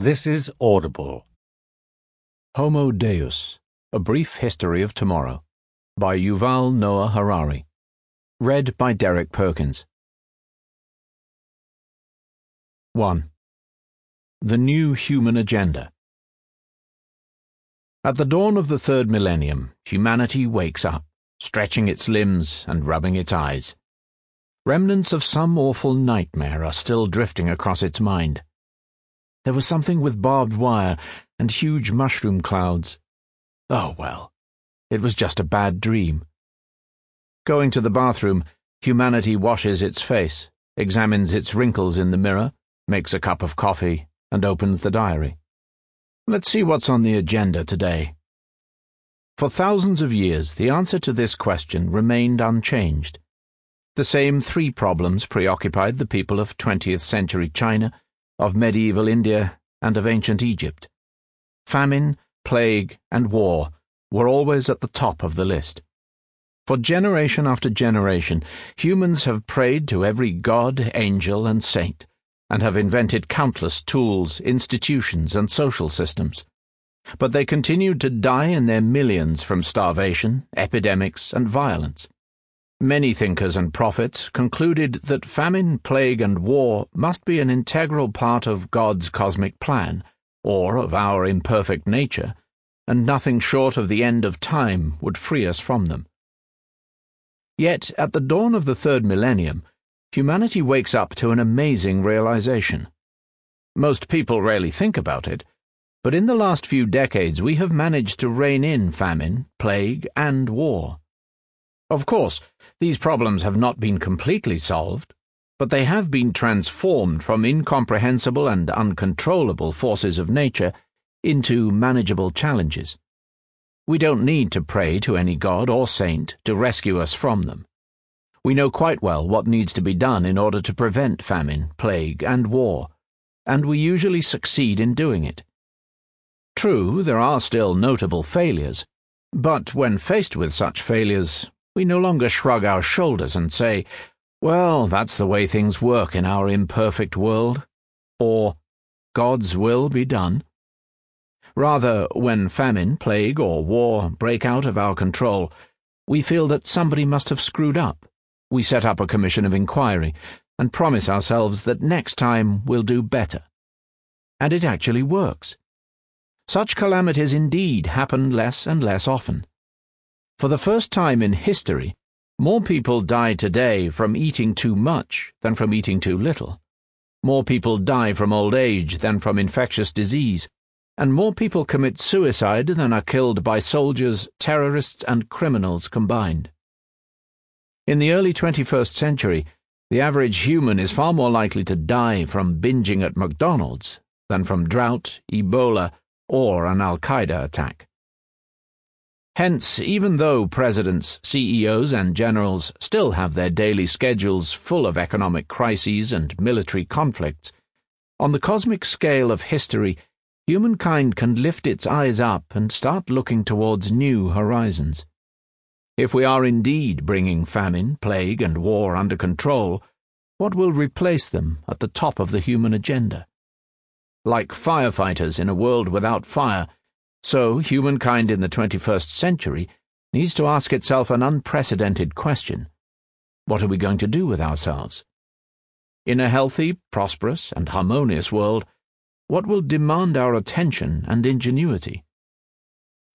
This is Audible. Homo Deus A Brief History of Tomorrow by Yuval Noah Harari. Read by Derek Perkins. 1. The New Human Agenda. At the dawn of the third millennium, humanity wakes up, stretching its limbs and rubbing its eyes. Remnants of some awful nightmare are still drifting across its mind. There was something with barbed wire and huge mushroom clouds. Oh well, it was just a bad dream. Going to the bathroom, humanity washes its face, examines its wrinkles in the mirror, makes a cup of coffee, and opens the diary. Let's see what's on the agenda today. For thousands of years, the answer to this question remained unchanged. The same three problems preoccupied the people of 20th century China of medieval India, and of ancient Egypt. Famine, plague, and war were always at the top of the list. For generation after generation, humans have prayed to every god, angel, and saint, and have invented countless tools, institutions, and social systems. But they continued to die in their millions from starvation, epidemics, and violence. Many thinkers and prophets concluded that famine, plague, and war must be an integral part of God's cosmic plan, or of our imperfect nature, and nothing short of the end of time would free us from them. Yet, at the dawn of the third millennium, humanity wakes up to an amazing realization. Most people rarely think about it, but in the last few decades we have managed to rein in famine, plague, and war. Of course, these problems have not been completely solved, but they have been transformed from incomprehensible and uncontrollable forces of nature into manageable challenges. We don't need to pray to any god or saint to rescue us from them. We know quite well what needs to be done in order to prevent famine, plague, and war, and we usually succeed in doing it. True, there are still notable failures, but when faced with such failures, we no longer shrug our shoulders and say, well, that's the way things work in our imperfect world, or God's will be done. Rather, when famine, plague, or war break out of our control, we feel that somebody must have screwed up. We set up a commission of inquiry and promise ourselves that next time we'll do better. And it actually works. Such calamities indeed happen less and less often. For the first time in history, more people die today from eating too much than from eating too little. More people die from old age than from infectious disease, and more people commit suicide than are killed by soldiers, terrorists, and criminals combined. In the early 21st century, the average human is far more likely to die from binging at McDonald's than from drought, Ebola, or an Al Qaeda attack. Hence, even though presidents, CEOs, and generals still have their daily schedules full of economic crises and military conflicts, on the cosmic scale of history, humankind can lift its eyes up and start looking towards new horizons. If we are indeed bringing famine, plague, and war under control, what will replace them at the top of the human agenda? Like firefighters in a world without fire, so, humankind in the 21st century needs to ask itself an unprecedented question What are we going to do with ourselves? In a healthy, prosperous, and harmonious world, what will demand our attention and ingenuity?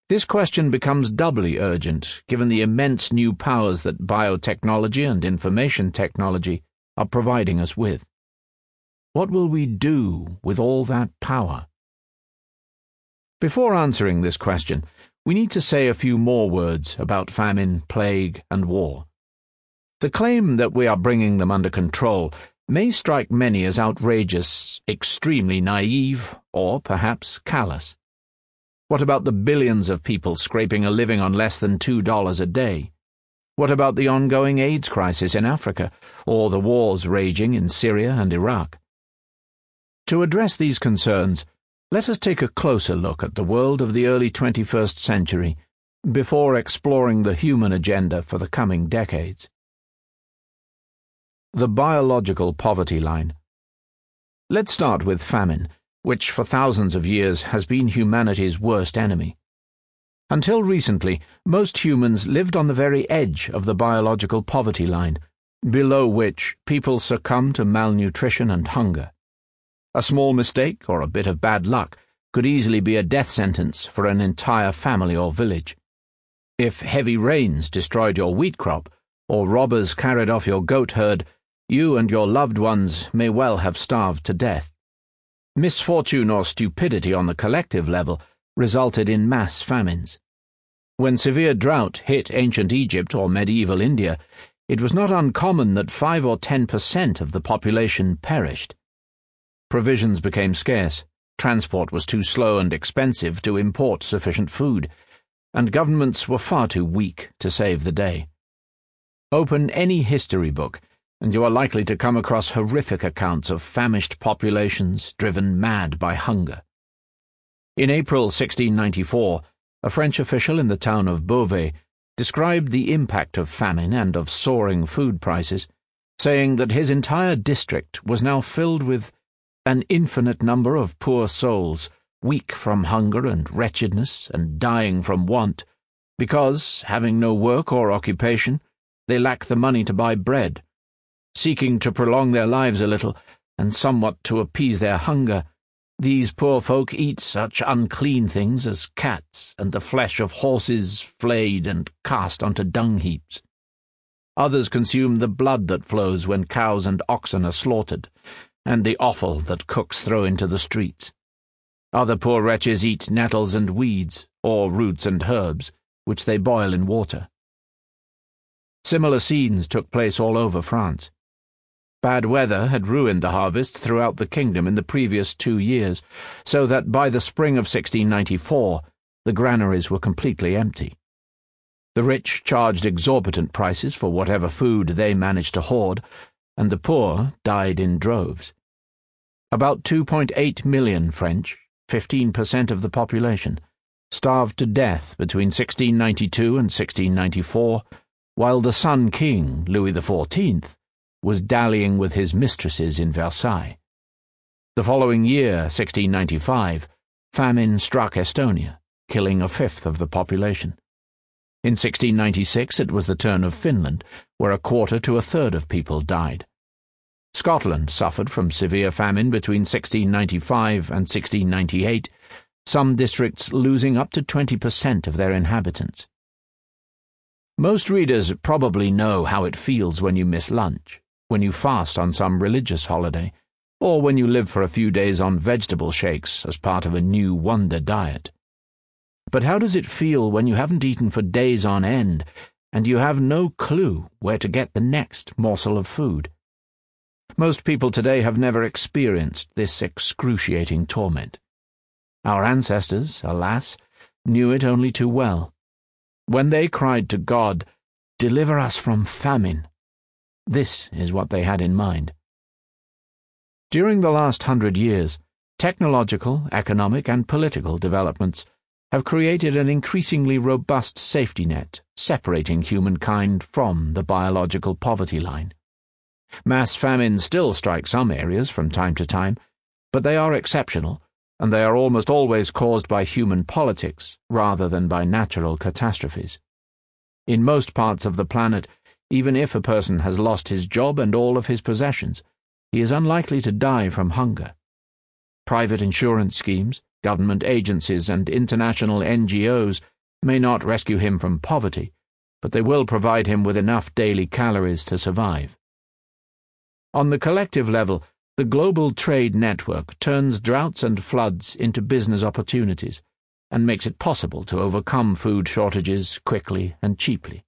This question becomes doubly urgent given the immense new powers that biotechnology and information technology are providing us with. What will we do with all that power? Before answering this question, we need to say a few more words about famine, plague, and war. The claim that we are bringing them under control may strike many as outrageous, extremely naive, or perhaps callous. What about the billions of people scraping a living on less than $2 a day? What about the ongoing AIDS crisis in Africa, or the wars raging in Syria and Iraq? To address these concerns, let us take a closer look at the world of the early 21st century before exploring the human agenda for the coming decades. The biological poverty line. Let's start with famine, which for thousands of years has been humanity's worst enemy. Until recently, most humans lived on the very edge of the biological poverty line, below which people succumb to malnutrition and hunger. A small mistake or a bit of bad luck could easily be a death sentence for an entire family or village. If heavy rains destroyed your wheat crop, or robbers carried off your goat herd, you and your loved ones may well have starved to death. Misfortune or stupidity on the collective level resulted in mass famines. When severe drought hit ancient Egypt or medieval India, it was not uncommon that 5 or 10 percent of the population perished. Provisions became scarce, transport was too slow and expensive to import sufficient food, and governments were far too weak to save the day. Open any history book, and you are likely to come across horrific accounts of famished populations driven mad by hunger. In April 1694, a French official in the town of Beauvais described the impact of famine and of soaring food prices, saying that his entire district was now filled with an infinite number of poor souls, weak from hunger and wretchedness and dying from want, because, having no work or occupation, they lack the money to buy bread. Seeking to prolong their lives a little, and somewhat to appease their hunger, these poor folk eat such unclean things as cats and the flesh of horses flayed and cast onto dung heaps. Others consume the blood that flows when cows and oxen are slaughtered, and the offal that cooks throw into the streets. Other poor wretches eat nettles and weeds, or roots and herbs, which they boil in water. Similar scenes took place all over France. Bad weather had ruined the harvests throughout the kingdom in the previous two years, so that by the spring of 1694 the granaries were completely empty. The rich charged exorbitant prices for whatever food they managed to hoard, and the poor died in droves. About 2.8 million French, 15% of the population, starved to death between 1692 and 1694 while the Sun King, Louis XIV, was dallying with his mistresses in Versailles. The following year, 1695, famine struck Estonia, killing a fifth of the population. In 1696, it was the turn of Finland, where a quarter to a third of people died. Scotland suffered from severe famine between 1695 and 1698, some districts losing up to 20% of their inhabitants. Most readers probably know how it feels when you miss lunch, when you fast on some religious holiday, or when you live for a few days on vegetable shakes as part of a new wonder diet. But how does it feel when you haven't eaten for days on end and you have no clue where to get the next morsel of food? Most people today have never experienced this excruciating torment. Our ancestors, alas, knew it only too well. When they cried to God, Deliver us from famine, this is what they had in mind. During the last hundred years, technological, economic, and political developments have created an increasingly robust safety net separating humankind from the biological poverty line. Mass famine still strike some areas from time to time, but they are exceptional and they are almost always caused by human politics rather than by natural catastrophes. In most parts of the planet, even if a person has lost his job and all of his possessions, he is unlikely to die from hunger. Private insurance schemes, government agencies, and international NGOs may not rescue him from poverty, but they will provide him with enough daily calories to survive. On the collective level, the global trade network turns droughts and floods into business opportunities and makes it possible to overcome food shortages quickly and cheaply.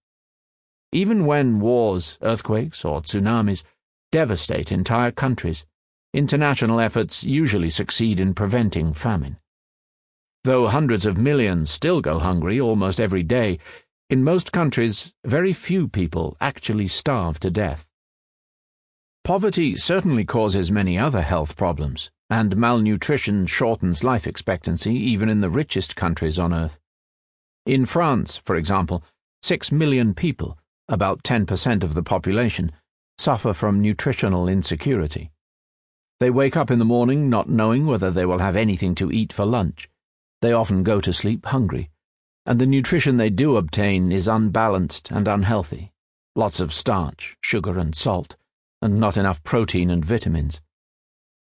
Even when wars, earthquakes, or tsunamis devastate entire countries, international efforts usually succeed in preventing famine. Though hundreds of millions still go hungry almost every day, in most countries very few people actually starve to death. Poverty certainly causes many other health problems, and malnutrition shortens life expectancy even in the richest countries on earth. In France, for example, six million people, about 10% of the population, suffer from nutritional insecurity. They wake up in the morning not knowing whether they will have anything to eat for lunch. They often go to sleep hungry, and the nutrition they do obtain is unbalanced and unhealthy. Lots of starch, sugar, and salt, and not enough protein and vitamins.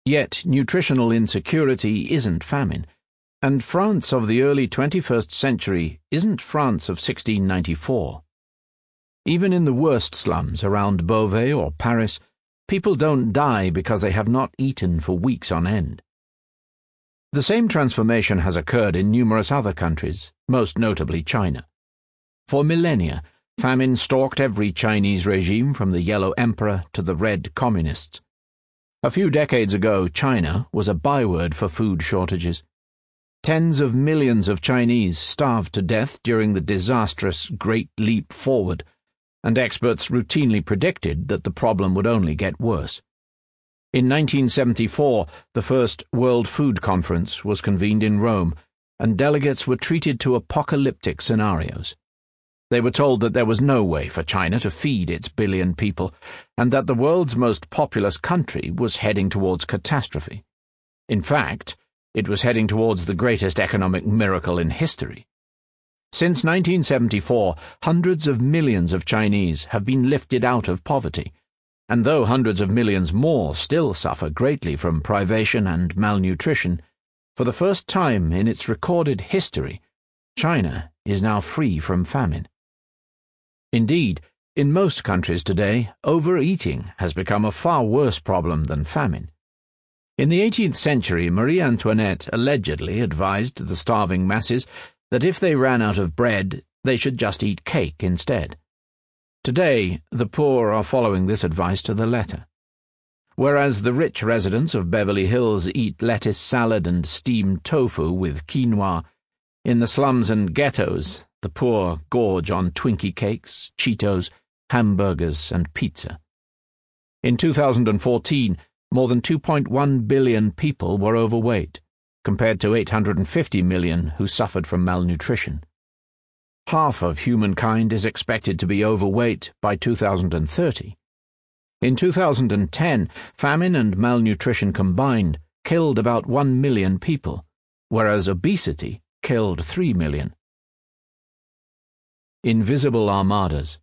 Yet nutritional insecurity isn't famine, and France of the early 21st century isn't France of 1694. Even in the worst slums around Beauvais or Paris, People don't die because they have not eaten for weeks on end. The same transformation has occurred in numerous other countries, most notably China. For millennia, famine stalked every Chinese regime from the Yellow Emperor to the Red Communists. A few decades ago, China was a byword for food shortages. Tens of millions of Chinese starved to death during the disastrous Great Leap Forward and experts routinely predicted that the problem would only get worse. In 1974, the first World Food Conference was convened in Rome, and delegates were treated to apocalyptic scenarios. They were told that there was no way for China to feed its billion people, and that the world's most populous country was heading towards catastrophe. In fact, it was heading towards the greatest economic miracle in history. Since 1974, hundreds of millions of Chinese have been lifted out of poverty, and though hundreds of millions more still suffer greatly from privation and malnutrition, for the first time in its recorded history, China is now free from famine. Indeed, in most countries today, overeating has become a far worse problem than famine. In the 18th century, Marie Antoinette allegedly advised the starving masses that if they ran out of bread, they should just eat cake instead. Today, the poor are following this advice to the letter. Whereas the rich residents of Beverly Hills eat lettuce salad and steamed tofu with quinoa, in the slums and ghettos, the poor gorge on Twinkie cakes, Cheetos, hamburgers, and pizza. In 2014, more than 2.1 billion people were overweight compared to 850 million who suffered from malnutrition. Half of humankind is expected to be overweight by 2030. In 2010, famine and malnutrition combined killed about 1 million people, whereas obesity killed 3 million. Invisible Armadas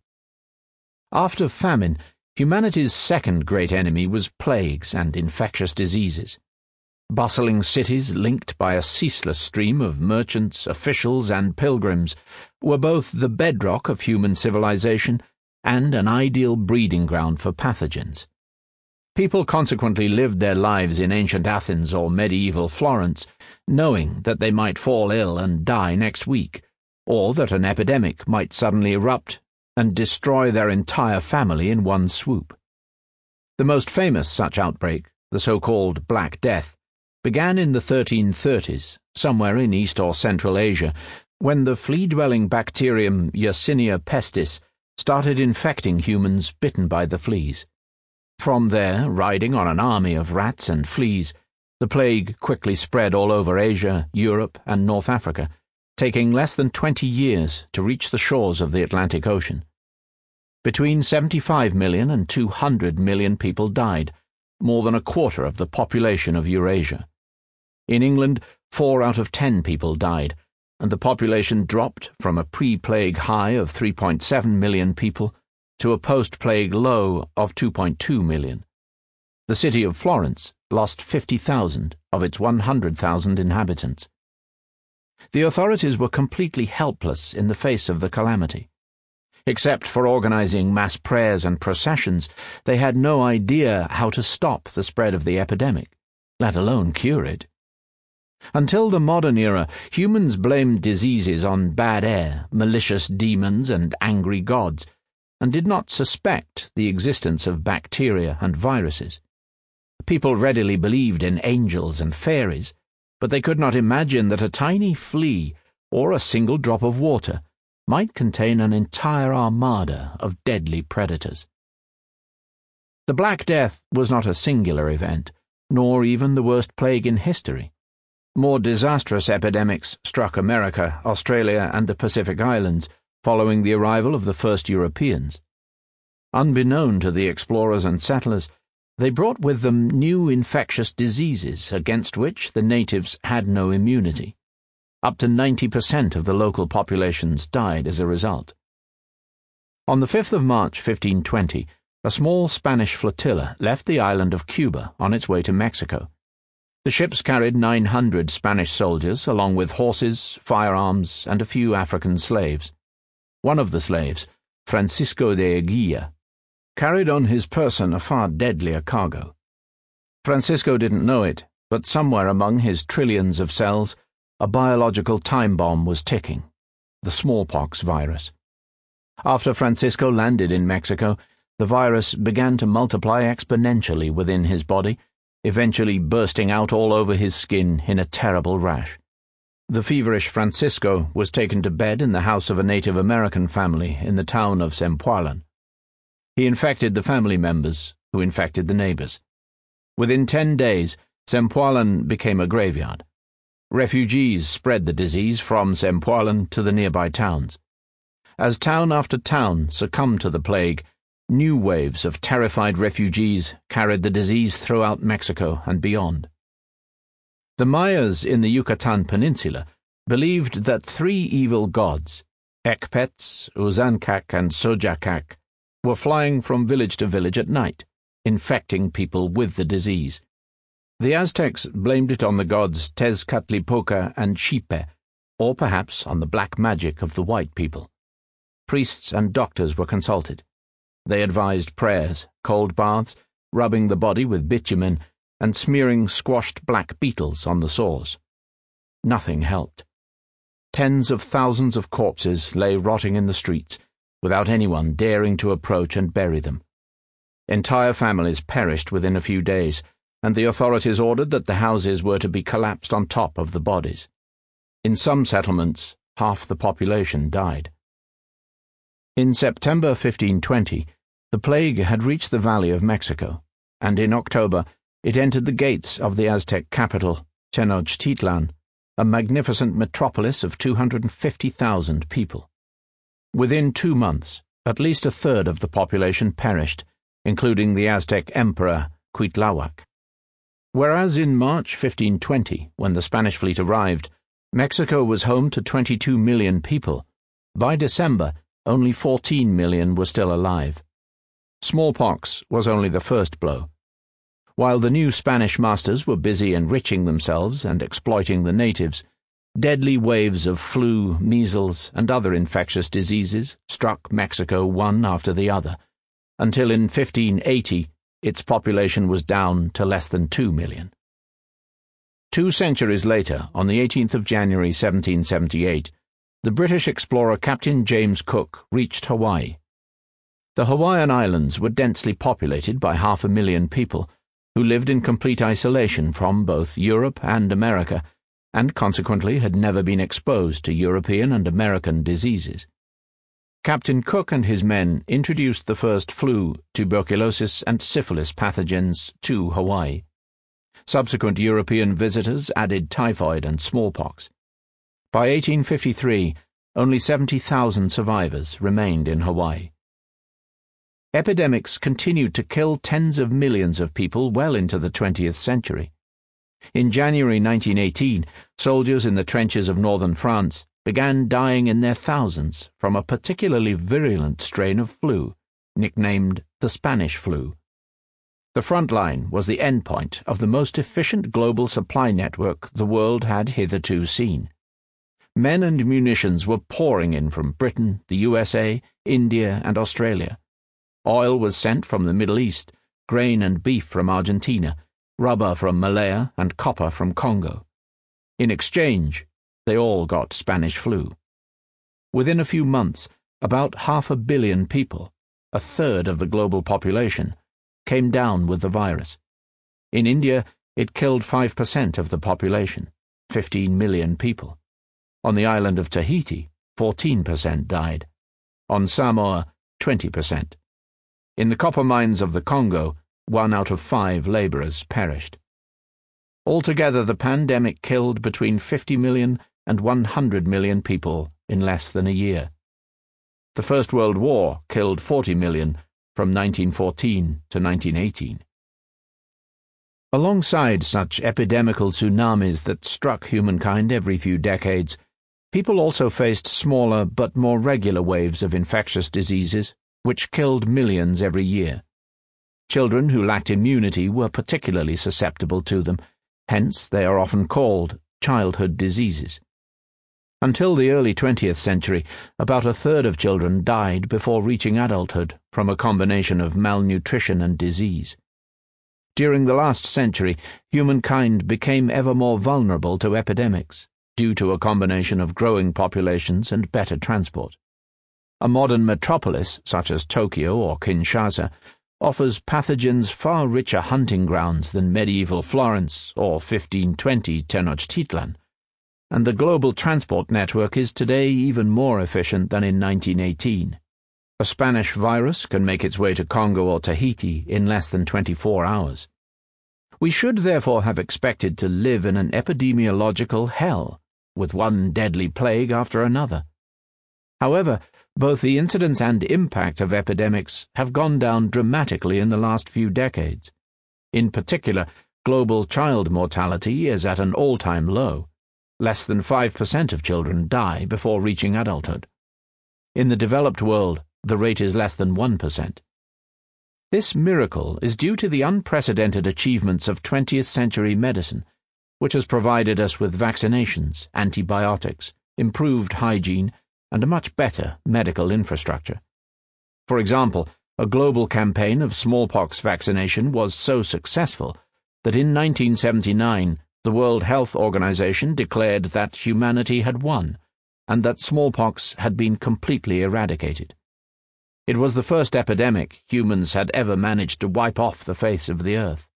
After famine, humanity's second great enemy was plagues and infectious diseases. Bustling cities linked by a ceaseless stream of merchants, officials, and pilgrims were both the bedrock of human civilization and an ideal breeding ground for pathogens. People consequently lived their lives in ancient Athens or medieval Florence, knowing that they might fall ill and die next week, or that an epidemic might suddenly erupt and destroy their entire family in one swoop. The most famous such outbreak, the so-called Black Death, began in the 1330s, somewhere in East or Central Asia, when the flea-dwelling bacterium Yersinia pestis started infecting humans bitten by the fleas. From there, riding on an army of rats and fleas, the plague quickly spread all over Asia, Europe, and North Africa, taking less than 20 years to reach the shores of the Atlantic Ocean. Between 75 million and 200 million people died, more than a quarter of the population of Eurasia. In England, four out of ten people died, and the population dropped from a pre plague high of 3.7 million people to a post plague low of 2.2 million. The city of Florence lost 50,000 of its 100,000 inhabitants. The authorities were completely helpless in the face of the calamity. Except for organizing mass prayers and processions, they had no idea how to stop the spread of the epidemic, let alone cure it. Until the modern era, humans blamed diseases on bad air, malicious demons, and angry gods, and did not suspect the existence of bacteria and viruses. People readily believed in angels and fairies, but they could not imagine that a tiny flea or a single drop of water might contain an entire armada of deadly predators. The Black Death was not a singular event, nor even the worst plague in history. More disastrous epidemics struck America, Australia, and the Pacific Islands following the arrival of the first Europeans. Unbeknown to the explorers and settlers, They brought with them new infectious diseases against which the natives had no immunity. Up to 90% of the local populations died as a result. On the 5th of March 1520, a small Spanish flotilla left the island of Cuba on its way to Mexico. The ships carried 900 Spanish soldiers, along with horses, firearms, and a few African slaves. One of the slaves, Francisco de Eguía, carried on his person a far deadlier cargo. Francisco didn't know it, but somewhere among his trillions of cells, a biological time bomb was ticking the smallpox virus. After Francisco landed in Mexico, the virus began to multiply exponentially within his body eventually bursting out all over his skin in a terrible rash. The feverish Francisco was taken to bed in the house of a Native American family in the town of Zempoalan. He infected the family members, who infected the neighbors. Within ten days, Zempoalan became a graveyard. Refugees spread the disease from Zempoalan to the nearby towns. As town after town succumbed to the plague, New waves of terrified refugees carried the disease throughout Mexico and beyond. The Mayas in the Yucatan Peninsula believed that three evil gods, Ekpetz, Uzannkak, and Sojakak, were flying from village to village at night, infecting people with the disease. The Aztecs blamed it on the gods Tezcatlipoca and Xipe, or perhaps on the black magic of the white people. Priests and doctors were consulted. They advised prayers, cold baths, rubbing the body with bitumen, and smearing squashed black beetles on the sores. Nothing helped. Tens of thousands of corpses lay rotting in the streets, without anyone daring to approach and bury them. Entire families perished within a few days, and the authorities ordered that the houses were to be collapsed on top of the bodies. In some settlements, half the population died. In September 1520, the plague had reached the Valley of Mexico, and in October it entered the gates of the Aztec capital, Tenochtitlan, a magnificent metropolis of 250,000 people. Within two months, at least a third of the population perished, including the Aztec emperor Cuitlahuac. Whereas in March 1520, when the Spanish fleet arrived, Mexico was home to 22 million people, by December only 14 million were still alive. Smallpox was only the first blow. While the new Spanish masters were busy enriching themselves and exploiting the natives, deadly waves of flu, measles, and other infectious diseases struck Mexico one after the other, until in 1580 its population was down to less than two million. Two centuries later, on the 18th of January 1778, the British explorer Captain James Cook reached Hawaii. The Hawaiian Islands were densely populated by half a million people who lived in complete isolation from both Europe and America, and consequently had never been exposed to European and American diseases. Captain Cook and his men introduced the first flu, tuberculosis, and syphilis pathogens to Hawaii. Subsequent European visitors added typhoid and smallpox. By 1853, only 70,000 survivors remained in Hawaii. Epidemics continued to kill tens of millions of people well into the 20th century. In January 1918, soldiers in the trenches of northern France began dying in their thousands from a particularly virulent strain of flu, nicknamed the Spanish flu. The front line was the endpoint of the most efficient global supply network the world had hitherto seen. Men and munitions were pouring in from Britain, the USA, India, and Australia. Oil was sent from the Middle East, grain and beef from Argentina, rubber from Malaya, and copper from Congo. In exchange, they all got Spanish flu. Within a few months, about half a billion people, a third of the global population, came down with the virus. In India, it killed 5% of the population, 15 million people. On the island of Tahiti, 14% died. On Samoa, 20%. In the copper mines of the Congo, one out of five labourers perished. Altogether, the pandemic killed between 50 million and 100 million people in less than a year. The First World War killed 40 million from 1914 to 1918. Alongside such epidemical tsunamis that struck humankind every few decades, people also faced smaller but more regular waves of infectious diseases, which killed millions every year. Children who lacked immunity were particularly susceptible to them, hence, they are often called childhood diseases. Until the early 20th century, about a third of children died before reaching adulthood from a combination of malnutrition and disease. During the last century, humankind became ever more vulnerable to epidemics, due to a combination of growing populations and better transport. A modern metropolis, such as Tokyo or Kinshasa, offers pathogens far richer hunting grounds than medieval Florence or 1520 Tenochtitlan, and the global transport network is today even more efficient than in 1918. A Spanish virus can make its way to Congo or Tahiti in less than 24 hours. We should therefore have expected to live in an epidemiological hell, with one deadly plague after another. However, both the incidence and impact of epidemics have gone down dramatically in the last few decades. In particular, global child mortality is at an all time low. Less than 5% of children die before reaching adulthood. In the developed world, the rate is less than 1%. This miracle is due to the unprecedented achievements of 20th century medicine, which has provided us with vaccinations, antibiotics, improved hygiene, and a much better medical infrastructure. For example, a global campaign of smallpox vaccination was so successful that in 1979 the World Health Organization declared that humanity had won and that smallpox had been completely eradicated. It was the first epidemic humans had ever managed to wipe off the face of the earth.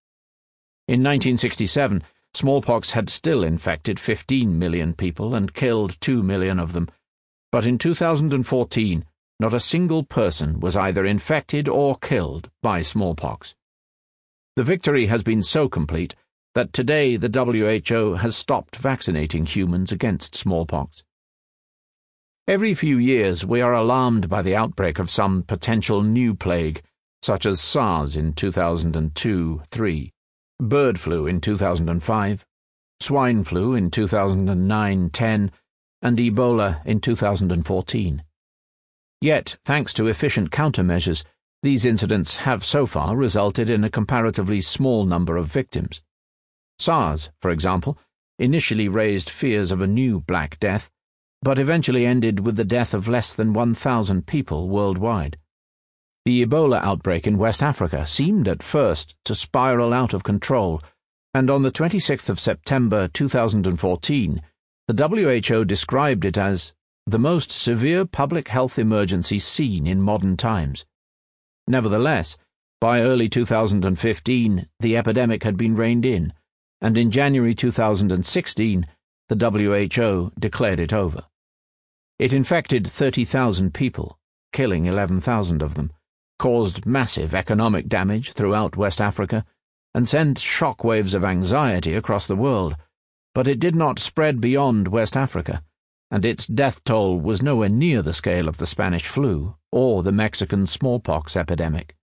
In 1967, smallpox had still infected 15 million people and killed 2 million of them, but in 2014, not a single person was either infected or killed by smallpox. The victory has been so complete that today the WHO has stopped vaccinating humans against smallpox. Every few years, we are alarmed by the outbreak of some potential new plague, such as SARS in 2002 3, bird flu in 2005, swine flu in 2009 10, and Ebola in 2014. Yet, thanks to efficient countermeasures, these incidents have so far resulted in a comparatively small number of victims. SARS, for example, initially raised fears of a new Black Death but eventually ended with the death of less than 1,000 people worldwide. The Ebola outbreak in West Africa seemed at first to spiral out of control, and on the 26th of September 2014, the WHO described it as the most severe public health emergency seen in modern times. Nevertheless, by early 2015, the epidemic had been reined in, and in January 2016, the WHO declared it over. It infected 30,000 people, killing 11,000 of them, caused massive economic damage throughout West Africa, and sent shock waves of anxiety across the world. But it did not spread beyond West Africa, and its death toll was nowhere near the scale of the Spanish flu or the Mexican smallpox epidemic.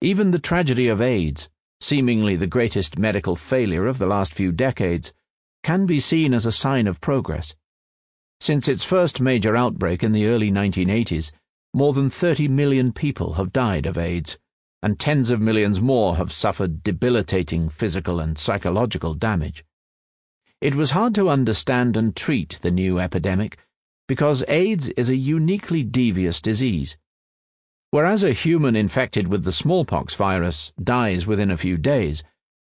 Even the tragedy of AIDS, seemingly the greatest medical failure of the last few decades, can be seen as a sign of progress. Since its first major outbreak in the early 1980s, more than 30 million people have died of AIDS, and tens of millions more have suffered debilitating physical and psychological damage. It was hard to understand and treat the new epidemic because AIDS is a uniquely devious disease. Whereas a human infected with the smallpox virus dies within a few days,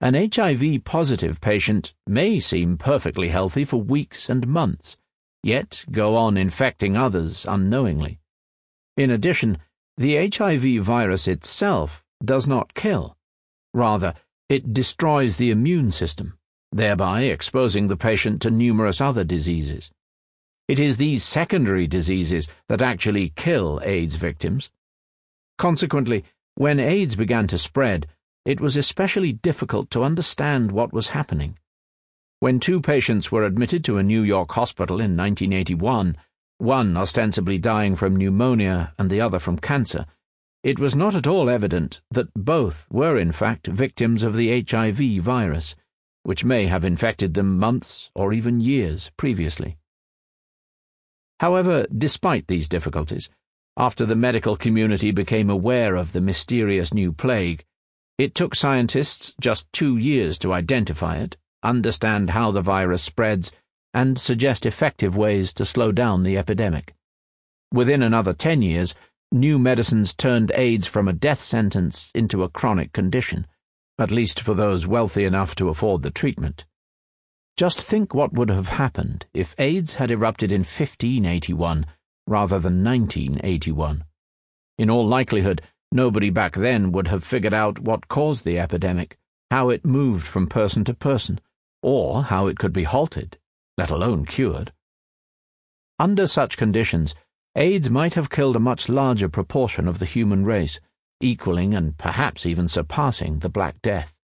an HIV positive patient may seem perfectly healthy for weeks and months yet go on infecting others unknowingly. In addition, the HIV virus itself does not kill. Rather, it destroys the immune system, thereby exposing the patient to numerous other diseases. It is these secondary diseases that actually kill AIDS victims. Consequently, when AIDS began to spread, it was especially difficult to understand what was happening. When two patients were admitted to a New York hospital in 1981, one ostensibly dying from pneumonia and the other from cancer, it was not at all evident that both were in fact victims of the HIV virus, which may have infected them months or even years previously. However, despite these difficulties, after the medical community became aware of the mysterious new plague, it took scientists just two years to identify it, understand how the virus spreads, and suggest effective ways to slow down the epidemic. Within another ten years, new medicines turned AIDS from a death sentence into a chronic condition, at least for those wealthy enough to afford the treatment. Just think what would have happened if AIDS had erupted in 1581 rather than 1981. In all likelihood, nobody back then would have figured out what caused the epidemic, how it moved from person to person, or how it could be halted, let alone cured. Under such conditions, AIDS might have killed a much larger proportion of the human race, equaling and perhaps even surpassing the Black Death.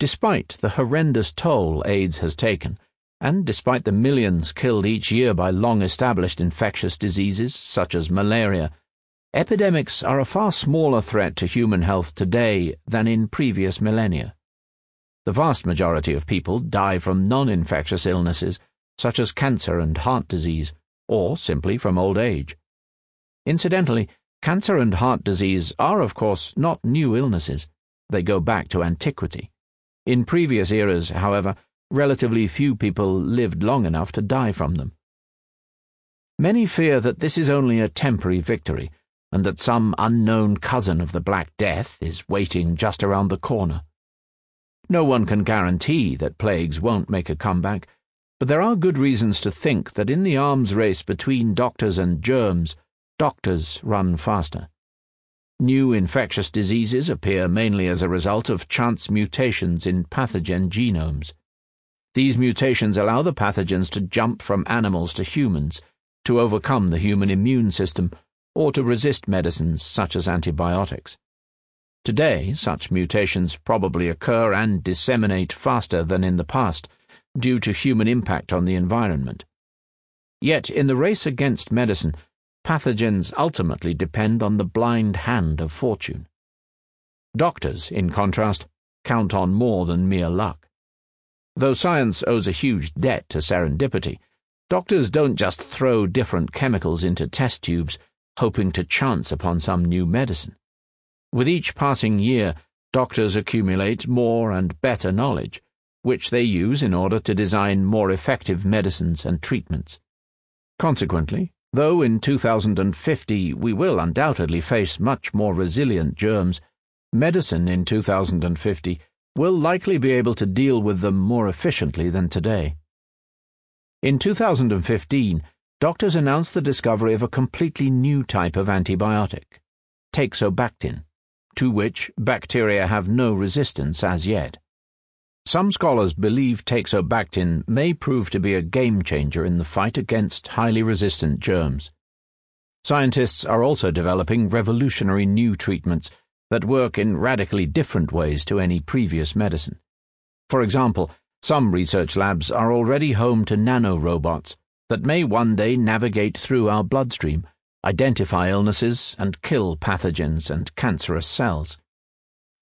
Despite the horrendous toll AIDS has taken, and despite the millions killed each year by long established infectious diseases such as malaria, epidemics are a far smaller threat to human health today than in previous millennia. The vast majority of people die from non infectious illnesses such as cancer and heart disease or simply from old age. Incidentally, cancer and heart disease are, of course, not new illnesses. They go back to antiquity. In previous eras, however, relatively few people lived long enough to die from them. Many fear that this is only a temporary victory, and that some unknown cousin of the Black Death is waiting just around the corner. No one can guarantee that plagues won't make a comeback but there are good reasons to think that in the arms race between doctors and germs, doctors run faster. New infectious diseases appear mainly as a result of chance mutations in pathogen genomes. These mutations allow the pathogens to jump from animals to humans, to overcome the human immune system, or to resist medicines such as antibiotics. Today, such mutations probably occur and disseminate faster than in the past due to human impact on the environment. Yet, in the race against medicine, pathogens ultimately depend on the blind hand of fortune. Doctors, in contrast, count on more than mere luck. Though science owes a huge debt to serendipity, doctors don't just throw different chemicals into test tubes, hoping to chance upon some new medicine. With each passing year, doctors accumulate more and better knowledge which they use in order to design more effective medicines and treatments. Consequently, though in 2050 we will undoubtedly face much more resilient germs, medicine in 2050 will likely be able to deal with them more efficiently than today. In 2015, doctors announced the discovery of a completely new type of antibiotic, teixobactin, to which bacteria have no resistance as yet. Some scholars believe teixobactin may prove to be a game changer in the fight against highly resistant germs. Scientists are also developing revolutionary new treatments that work in radically different ways to any previous medicine. For example, some research labs are already home to nanorobots that may one day navigate through our bloodstream, identify illnesses, and kill pathogens and cancerous cells.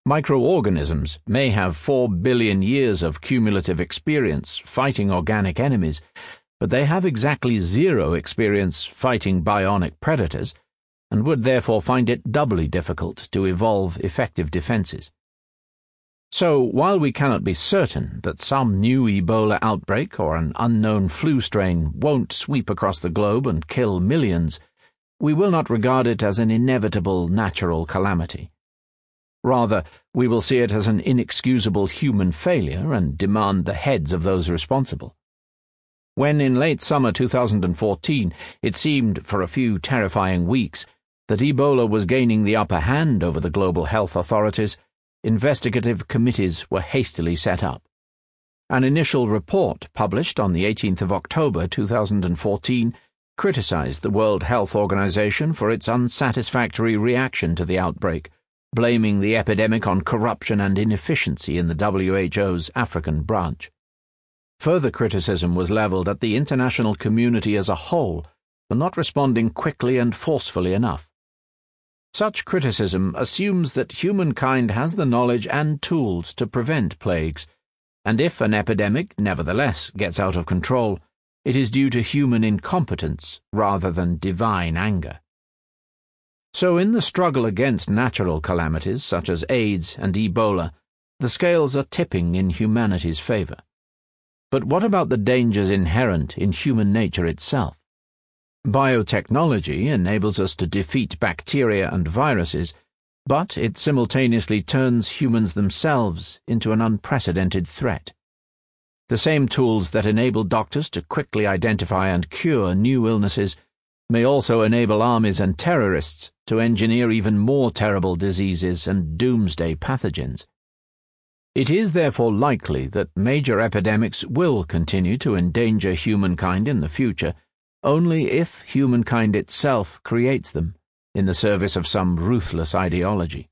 Microorganisms may have four billion years of cumulative experience fighting organic enemies, but they have exactly zero experience fighting bionic predators, and would therefore find it doubly difficult to evolve effective defenses. So, while we cannot be certain that some new Ebola outbreak or an unknown flu strain won't sweep across the globe and kill millions, we will not regard it as an inevitable natural calamity. Rather, we will see it as an inexcusable human failure and demand the heads of those responsible. When in late summer 2014 it seemed for a few terrifying weeks that Ebola was gaining the upper hand over the global health authorities, investigative committees were hastily set up. An initial report published on the 18th of October 2014 criticized the World Health Organization for its unsatisfactory reaction to the outbreak blaming the epidemic on corruption and inefficiency in the WHO's African branch. Further criticism was levelled at the international community as a whole for not responding quickly and forcefully enough. Such criticism assumes that humankind has the knowledge and tools to prevent plagues, and if an epidemic nevertheless gets out of control, it is due to human incompetence rather than divine anger. So, in the struggle against natural calamities such as AIDS and Ebola, the scales are tipping in humanity's favor. But what about the dangers inherent in human nature itself? Biotechnology enables us to defeat bacteria and viruses, but it simultaneously turns humans themselves into an unprecedented threat. The same tools that enable doctors to quickly identify and cure new illnesses may also enable armies and terrorists to engineer even more terrible diseases and doomsday pathogens. It is therefore likely that major epidemics will continue to endanger humankind in the future only if humankind itself creates them in the service of some ruthless ideology.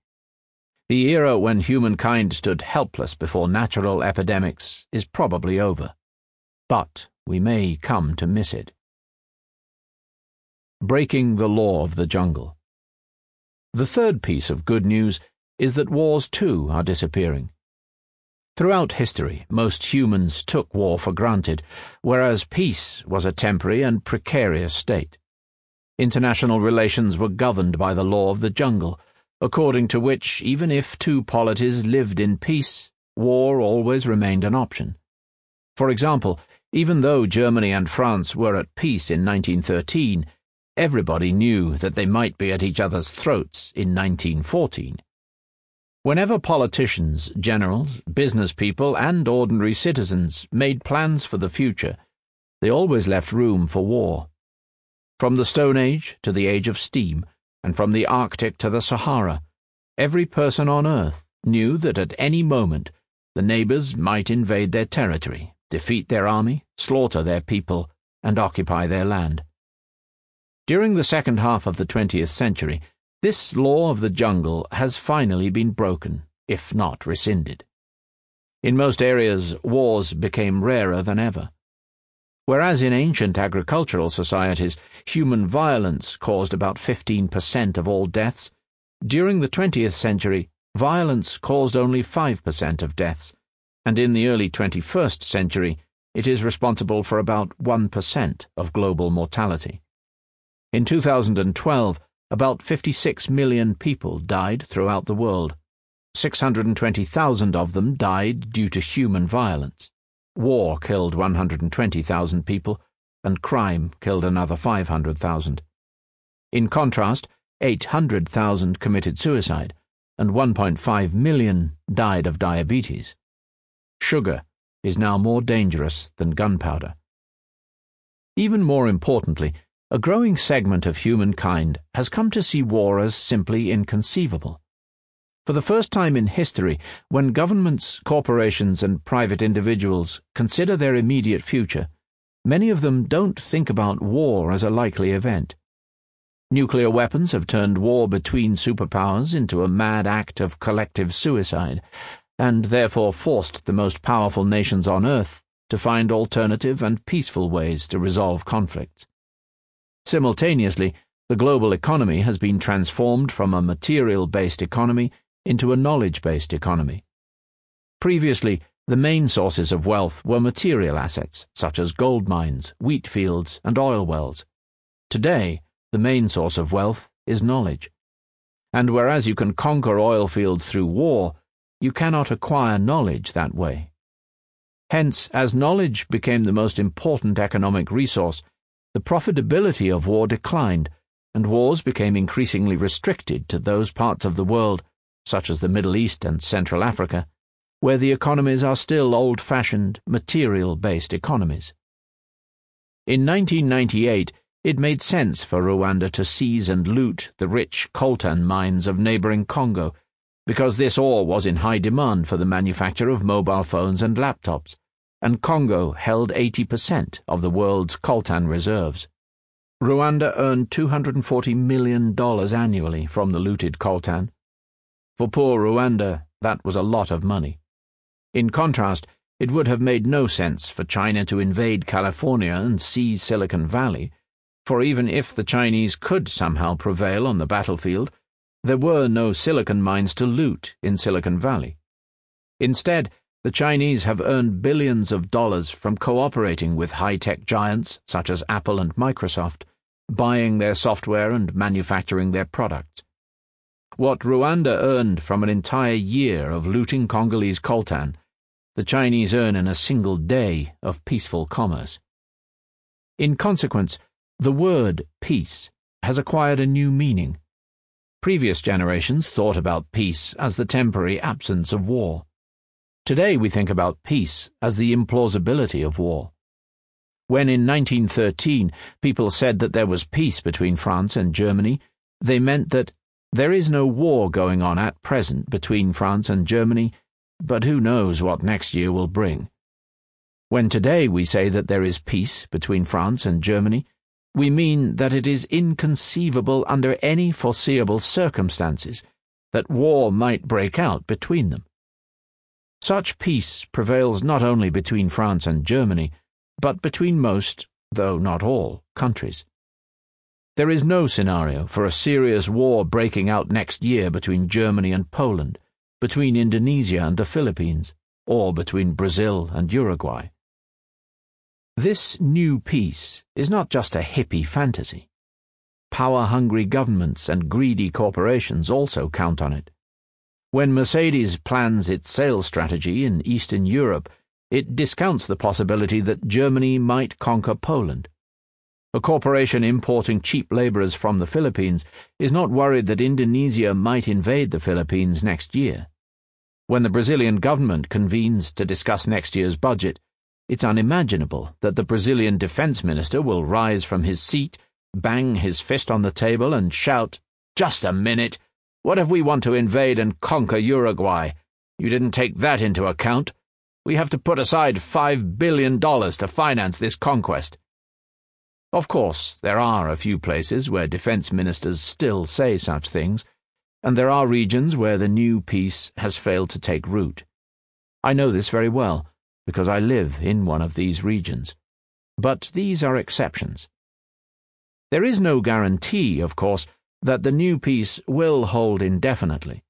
The era when humankind stood helpless before natural epidemics is probably over, but we may come to miss it. Breaking the Law of the Jungle. The third piece of good news is that wars too are disappearing. Throughout history, most humans took war for granted, whereas peace was a temporary and precarious state. International relations were governed by the law of the jungle, according to which, even if two polities lived in peace, war always remained an option. For example, even though Germany and France were at peace in 1913, Everybody knew that they might be at each other's throats in 1914. Whenever politicians, generals, business people, and ordinary citizens made plans for the future, they always left room for war. From the Stone Age to the Age of Steam, and from the Arctic to the Sahara, every person on Earth knew that at any moment the neighbors might invade their territory, defeat their army, slaughter their people, and occupy their land. During the second half of the 20th century, this law of the jungle has finally been broken, if not rescinded. In most areas, wars became rarer than ever. Whereas in ancient agricultural societies, human violence caused about 15% of all deaths, during the 20th century, violence caused only 5% of deaths, and in the early 21st century, it is responsible for about 1% of global mortality. In 2012, about 56 million people died throughout the world. 620,000 of them died due to human violence. War killed 120,000 people, and crime killed another 500,000. In contrast, 800,000 committed suicide, and 1.5 million died of diabetes. Sugar is now more dangerous than gunpowder. Even more importantly, a growing segment of humankind has come to see war as simply inconceivable. For the first time in history, when governments, corporations, and private individuals consider their immediate future, many of them don't think about war as a likely event. Nuclear weapons have turned war between superpowers into a mad act of collective suicide, and therefore forced the most powerful nations on Earth to find alternative and peaceful ways to resolve conflicts. Simultaneously, the global economy has been transformed from a material based economy into a knowledge based economy. Previously, the main sources of wealth were material assets, such as gold mines, wheat fields, and oil wells. Today, the main source of wealth is knowledge. And whereas you can conquer oil fields through war, you cannot acquire knowledge that way. Hence, as knowledge became the most important economic resource, the profitability of war declined, and wars became increasingly restricted to those parts of the world, such as the Middle East and Central Africa, where the economies are still old fashioned, material based economies. In 1998, it made sense for Rwanda to seize and loot the rich coltan mines of neighboring Congo, because this ore was in high demand for the manufacture of mobile phones and laptops and Congo held 80% of the world's coltan reserves. Rwanda earned $240 million annually from the looted coltan. For poor Rwanda, that was a lot of money. In contrast, it would have made no sense for China to invade California and seize Silicon Valley, for even if the Chinese could somehow prevail on the battlefield, There were no silicon mines to loot in Silicon Valley. Instead, the Chinese have earned billions of dollars from cooperating with high tech giants such as Apple and Microsoft, buying their software and manufacturing their products. What Rwanda earned from an entire year of looting Congolese coltan, the Chinese earn in a single day of peaceful commerce. In consequence, the word peace has acquired a new meaning. Previous generations thought about peace as the temporary absence of war. Today we think about peace as the implausibility of war. When in 1913 people said that there was peace between France and Germany, they meant that there is no war going on at present between France and Germany, but who knows what next year will bring. When today we say that there is peace between France and Germany, we mean that it is inconceivable under any foreseeable circumstances that war might break out between them. Such peace prevails not only between France and Germany, but between most, though not all, countries. There is no scenario for a serious war breaking out next year between Germany and Poland, between Indonesia and the Philippines, or between Brazil and Uruguay. This new peace is not just a hippie fantasy. Power hungry governments and greedy corporations also count on it. When Mercedes plans its sales strategy in Eastern Europe, it discounts the possibility that Germany might conquer Poland. A corporation importing cheap laborers from the Philippines is not worried that Indonesia might invade the Philippines next year. When the Brazilian government convenes to discuss next year's budget, it's unimaginable that the Brazilian defense minister will rise from his seat, bang his fist on the table, and shout, Just a minute! What if we want to invade and conquer Uruguay? You didn't take that into account. We have to put aside five billion dollars to finance this conquest. Of course, there are a few places where defense ministers still say such things, and there are regions where the new peace has failed to take root. I know this very well, because I live in one of these regions. But these are exceptions. There is no guarantee, of course, that the new peace will hold indefinitely.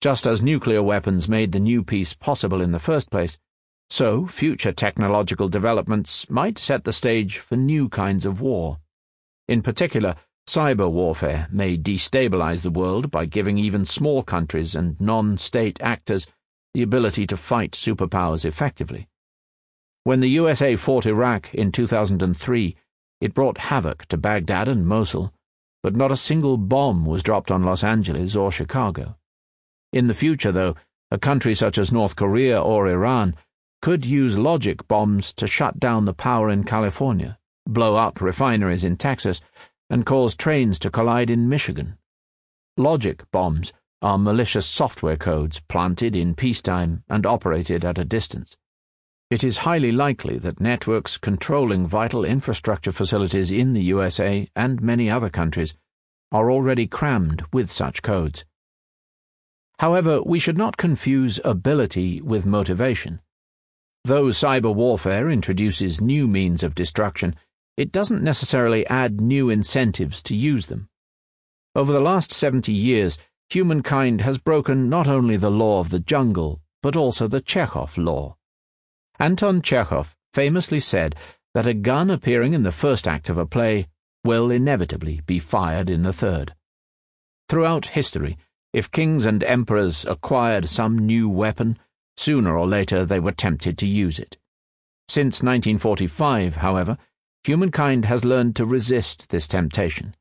Just as nuclear weapons made the new peace possible in the first place, so future technological developments might set the stage for new kinds of war. In particular, cyber warfare may destabilize the world by giving even small countries and non state actors the ability to fight superpowers effectively. When the USA fought Iraq in 2003, it brought havoc to Baghdad and Mosul but not a single bomb was dropped on Los Angeles or Chicago. In the future, though, a country such as North Korea or Iran could use logic bombs to shut down the power in California, blow up refineries in Texas, and cause trains to collide in Michigan. Logic bombs are malicious software codes planted in peacetime and operated at a distance. It is highly likely that networks controlling vital infrastructure facilities in the USA and many other countries are already crammed with such codes. However, we should not confuse ability with motivation. Though cyber warfare introduces new means of destruction, it doesn't necessarily add new incentives to use them. Over the last 70 years, humankind has broken not only the law of the jungle, but also the Chekhov law. Anton Chekhov famously said that a gun appearing in the first act of a play will inevitably be fired in the third. Throughout history, if kings and emperors acquired some new weapon, sooner or later they were tempted to use it. Since 1945, however, humankind has learned to resist this temptation.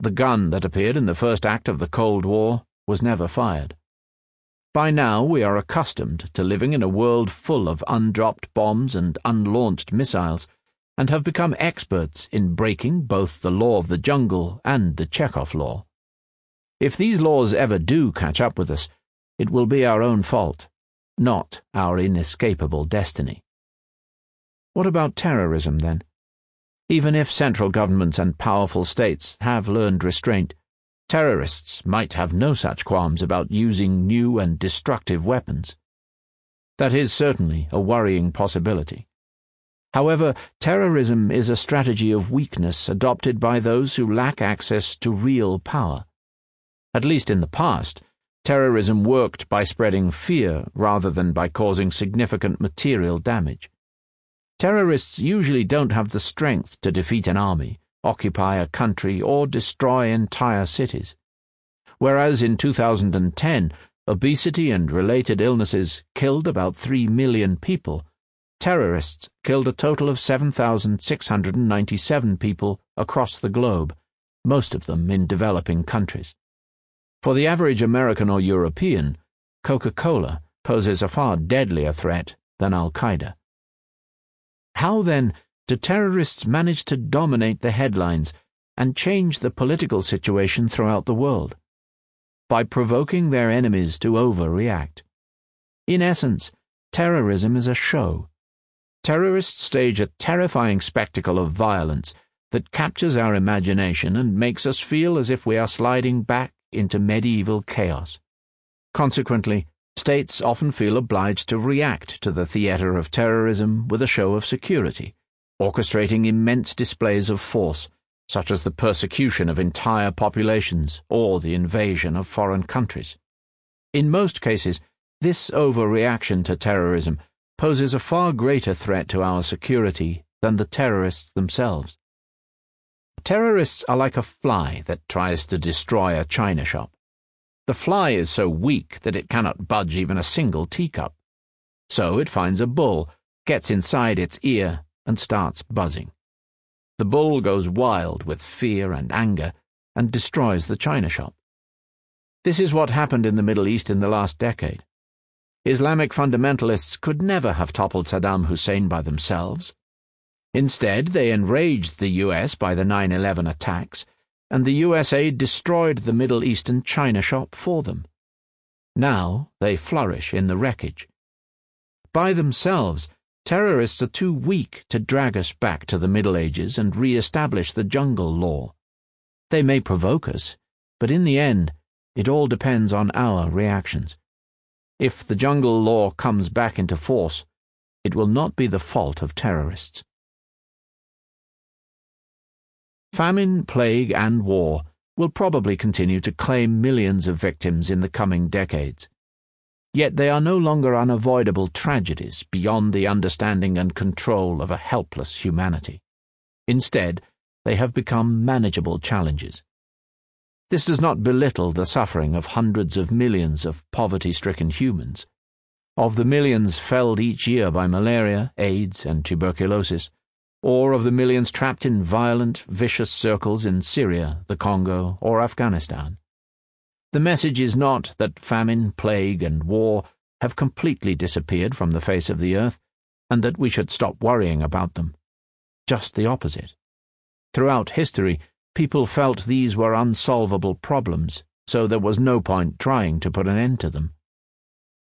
The gun that appeared in the first act of the Cold War was never fired. By now, we are accustomed to living in a world full of undropped bombs and unlaunched missiles, and have become experts in breaking both the law of the jungle and the Chekhov law. If these laws ever do catch up with us, it will be our own fault, not our inescapable destiny. What about terrorism, then? Even if central governments and powerful states have learned restraint, Terrorists might have no such qualms about using new and destructive weapons. That is certainly a worrying possibility. However, terrorism is a strategy of weakness adopted by those who lack access to real power. At least in the past, terrorism worked by spreading fear rather than by causing significant material damage. Terrorists usually don't have the strength to defeat an army, occupy a country, or destroy entire cities. Whereas in 2010, obesity and related illnesses killed about 3 million people, terrorists killed a total of 7,697 people across the globe, most of them in developing countries. For the average American or European, Coca Cola poses a far deadlier threat than Al Qaeda. How then do terrorists manage to dominate the headlines and change the political situation throughout the world? By provoking their enemies to overreact. In essence, terrorism is a show. Terrorists stage a terrifying spectacle of violence that captures our imagination and makes us feel as if we are sliding back into medieval chaos. Consequently, states often feel obliged to react to the theatre of terrorism with a show of security, orchestrating immense displays of force, such as the persecution of entire populations or the invasion of foreign countries. In most cases, this overreaction to terrorism poses a far greater threat to our security than the terrorists themselves. Terrorists are like a fly that tries to destroy a china shop. The fly is so weak that it cannot budge even a single teacup. So it finds a bull, gets inside its ear, and starts buzzing. The bull goes wild with fear and anger and destroys the china shop. This is what happened in the Middle East in the last decade. Islamic fundamentalists could never have toppled Saddam Hussein by themselves. Instead, they enraged the US by the 9 11 attacks, and the USA destroyed the Middle Eastern china shop for them. Now they flourish in the wreckage. By themselves, terrorists are too weak to drag us back to the Middle Ages and re establish the jungle law. They may provoke us, but in the end, it all depends on our reactions. If the jungle law comes back into force, it will not be the fault of terrorists. Famine, plague, and war will probably continue to claim millions of victims in the coming decades. Yet they are no longer unavoidable tragedies beyond the understanding and control of a helpless humanity. Instead, they have become manageable challenges. This does not belittle the suffering of hundreds of millions of poverty stricken humans. Of the millions felled each year by malaria, AIDS, and tuberculosis, or of the millions trapped in violent, vicious circles in Syria, the Congo, or Afghanistan. The message is not that famine, plague, and war have completely disappeared from the face of the earth, and that we should stop worrying about them. Just the opposite. Throughout history, people felt these were unsolvable problems, so there was no point trying to put an end to them.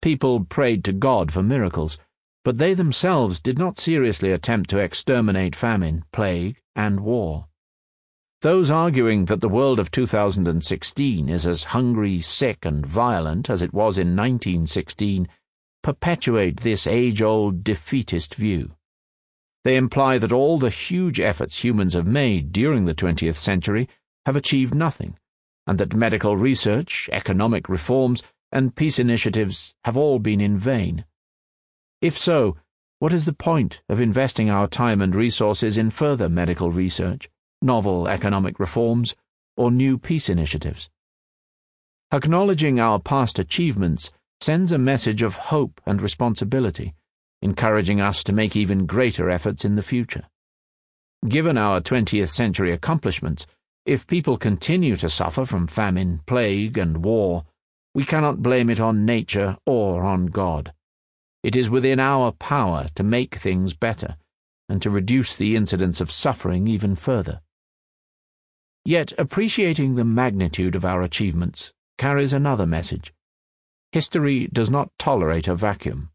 People prayed to God for miracles, but they themselves did not seriously attempt to exterminate famine, plague, and war. Those arguing that the world of 2016 is as hungry, sick, and violent as it was in 1916 perpetuate this age old defeatist view. They imply that all the huge efforts humans have made during the 20th century have achieved nothing, and that medical research, economic reforms, and peace initiatives have all been in vain. If so, what is the point of investing our time and resources in further medical research, novel economic reforms, or new peace initiatives? Acknowledging our past achievements sends a message of hope and responsibility, encouraging us to make even greater efforts in the future. Given our 20th century accomplishments, if people continue to suffer from famine, plague, and war, we cannot blame it on nature or on God. It is within our power to make things better and to reduce the incidence of suffering even further. Yet appreciating the magnitude of our achievements carries another message. History does not tolerate a vacuum.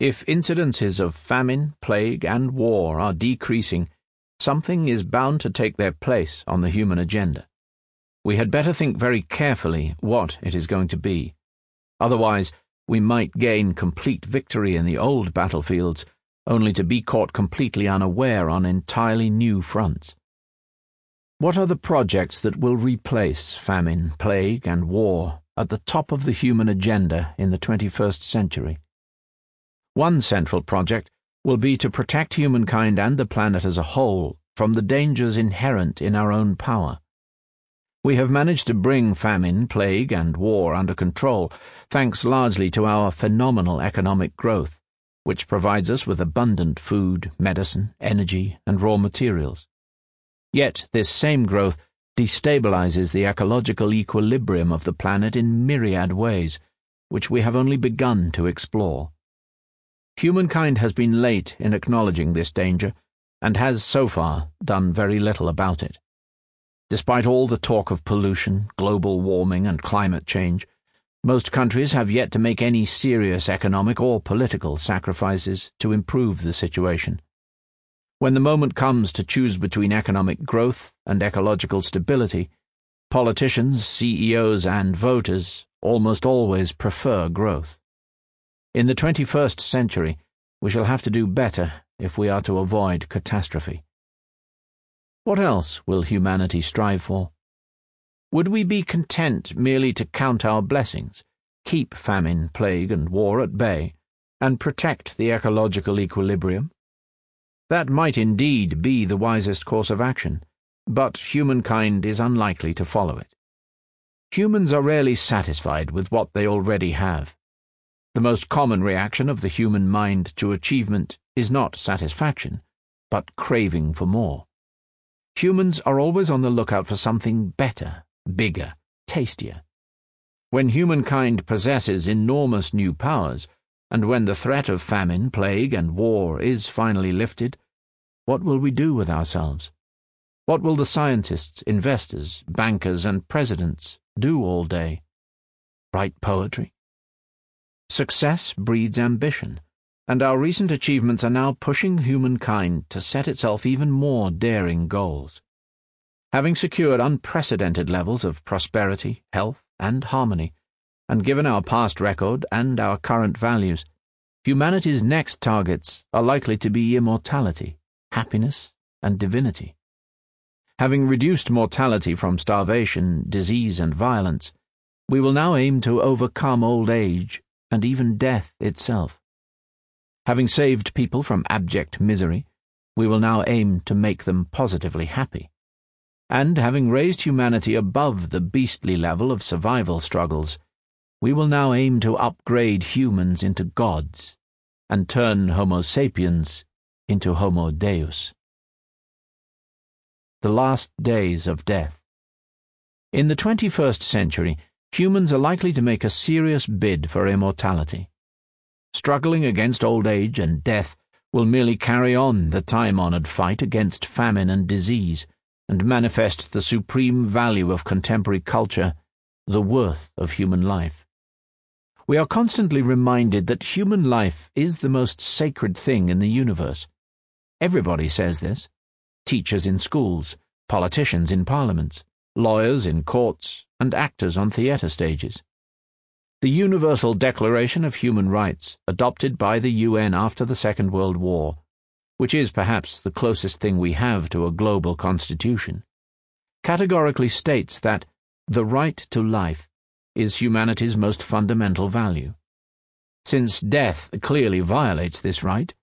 If incidences of famine, plague, and war are decreasing, something is bound to take their place on the human agenda. We had better think very carefully what it is going to be. Otherwise, we might gain complete victory in the old battlefields, only to be caught completely unaware on entirely new fronts. What are the projects that will replace famine, plague, and war at the top of the human agenda in the 21st century? One central project will be to protect humankind and the planet as a whole from the dangers inherent in our own power. We have managed to bring famine, plague, and war under control, thanks largely to our phenomenal economic growth, which provides us with abundant food, medicine, energy, and raw materials. Yet this same growth destabilizes the ecological equilibrium of the planet in myriad ways, which we have only begun to explore. Humankind has been late in acknowledging this danger, and has so far done very little about it. Despite all the talk of pollution, global warming, and climate change, most countries have yet to make any serious economic or political sacrifices to improve the situation. When the moment comes to choose between economic growth and ecological stability, politicians, CEOs, and voters almost always prefer growth. In the 21st century, we shall have to do better if we are to avoid catastrophe. What else will humanity strive for? Would we be content merely to count our blessings, keep famine, plague, and war at bay, and protect the ecological equilibrium? That might indeed be the wisest course of action, but humankind is unlikely to follow it. Humans are rarely satisfied with what they already have. The most common reaction of the human mind to achievement is not satisfaction, but craving for more. Humans are always on the lookout for something better, bigger, tastier. When humankind possesses enormous new powers, and when the threat of famine, plague, and war is finally lifted, what will we do with ourselves? What will the scientists, investors, bankers, and presidents do all day? Write poetry? Success breeds ambition, and our recent achievements are now pushing humankind to set itself even more daring goals. Having secured unprecedented levels of prosperity, health, and harmony, and given our past record and our current values, humanity's next targets are likely to be immortality, happiness, and divinity. Having reduced mortality from starvation, disease, and violence, we will now aim to overcome old age and even death itself. Having saved people from abject misery, we will now aim to make them positively happy. And having raised humanity above the beastly level of survival struggles, we will now aim to upgrade humans into gods and turn Homo sapiens into Homo Deus. The Last Days of Death In the 21st century, humans are likely to make a serious bid for immortality. Struggling against old age and death will merely carry on the time-honored fight against famine and disease and manifest the supreme value of contemporary culture, the worth of human life. We are constantly reminded that human life is the most sacred thing in the universe. Everybody says this. Teachers in schools, politicians in parliaments, lawyers in courts, and actors on theatre stages. The Universal Declaration of Human Rights, adopted by the UN after the Second World War, which is perhaps the closest thing we have to a global constitution, categorically states that the right to life is humanity's most fundamental value. Since death clearly violates this right,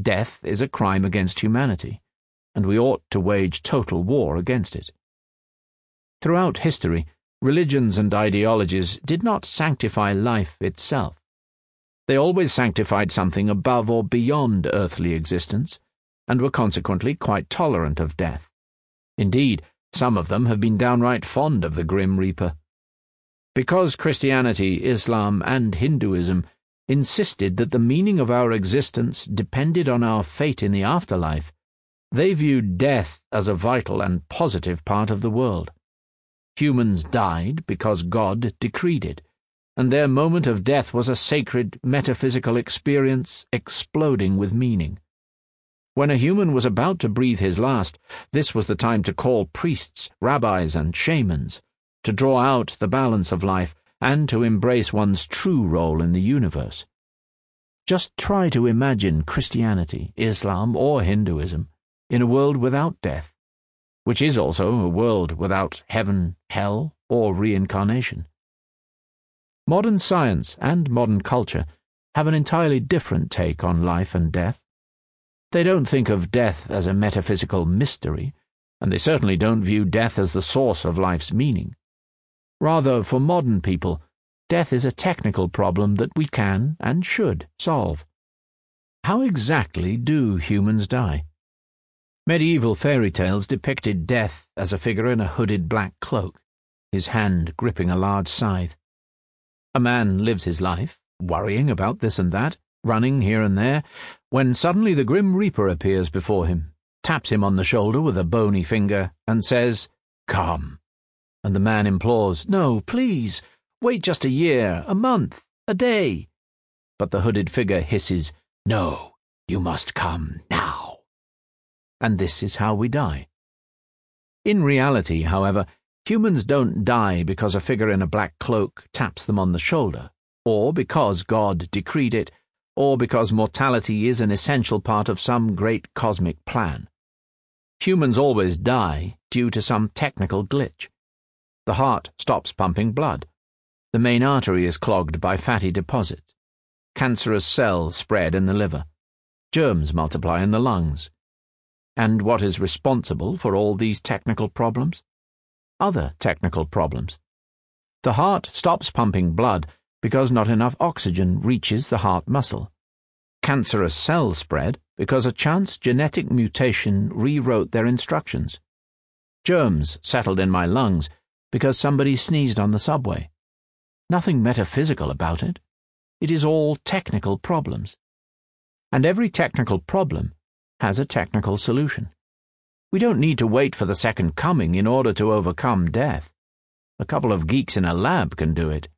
death is a crime against humanity, and we ought to wage total war against it. Throughout history, religions and ideologies did not sanctify life itself. They always sanctified something above or beyond earthly existence, and were consequently quite tolerant of death. Indeed, some of them have been downright fond of the Grim Reaper. Because Christianity, Islam, and Hinduism insisted that the meaning of our existence depended on our fate in the afterlife, they viewed death as a vital and positive part of the world. Humans died because God decreed it, and their moment of death was a sacred metaphysical experience exploding with meaning. When a human was about to breathe his last, this was the time to call priests, rabbis, and shamans to draw out the balance of life, and to embrace one's true role in the universe. Just try to imagine Christianity, Islam, or Hinduism in a world without death. which is also a world without heaven, hell, or reincarnation. Modern science and modern culture have an entirely different take on life and death. They don't think of death as a metaphysical mystery, and they certainly don't view death as the source of life's meaning. Rather, for modern people, death is a technical problem that we can and should solve. How exactly do humans die? Medieval fairy tales depicted death as a figure in a hooded black cloak, his hand gripping a large scythe. A man lives his life, worrying about this and that, running here and there, when suddenly the Grim Reaper appears before him, taps him on the shoulder with a bony finger, and says, Come. And the man implores, No, please, wait just a year, a month, a day. But the hooded figure hisses, No, you must come now and this is how we die. In reality, however, humans don't die because a figure in a black cloak taps them on the shoulder, or because God decreed it, or because mortality is an essential part of some great cosmic plan. Humans always die due to some technical glitch. The heart stops pumping blood. The main artery is clogged by fatty deposits. Cancerous cells spread in the liver. Germs multiply in the lungs. And what is responsible for all these technical problems? Other technical problems. The heart stops pumping blood because not enough oxygen reaches the heart muscle. Cancerous cells spread because a chance genetic mutation rewrote their instructions. Germs settled in my lungs because somebody sneezed on the subway. Nothing metaphysical about it. It is all technical problems. And every technical problem has a technical solution. We don't need to wait for the second coming in order to overcome death. A couple of geeks in a lab can do it.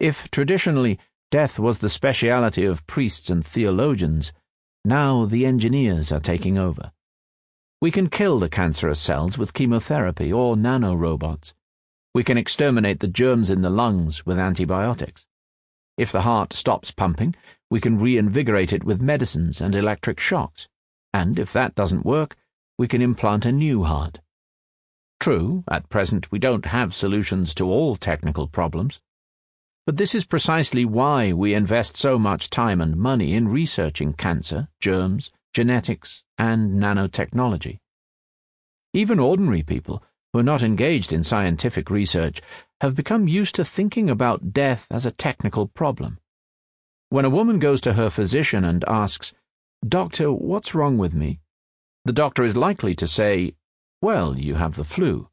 If traditionally death was the speciality of priests and theologians, now the engineers are taking over. We can kill the cancerous cells with chemotherapy or nanorobots. We can exterminate the germs in the lungs with antibiotics. If the heart stops pumping, we can reinvigorate it with medicines and electric shocks and if that doesn't work, we can implant a new heart. True, at present we don't have solutions to all technical problems. But this is precisely why we invest so much time and money in researching cancer, germs, genetics, and nanotechnology. Even ordinary people, who are not engaged in scientific research, have become used to thinking about death as a technical problem. When a woman goes to her physician and asks, Doctor, what's wrong with me? The doctor is likely to say, Well, you have the flu,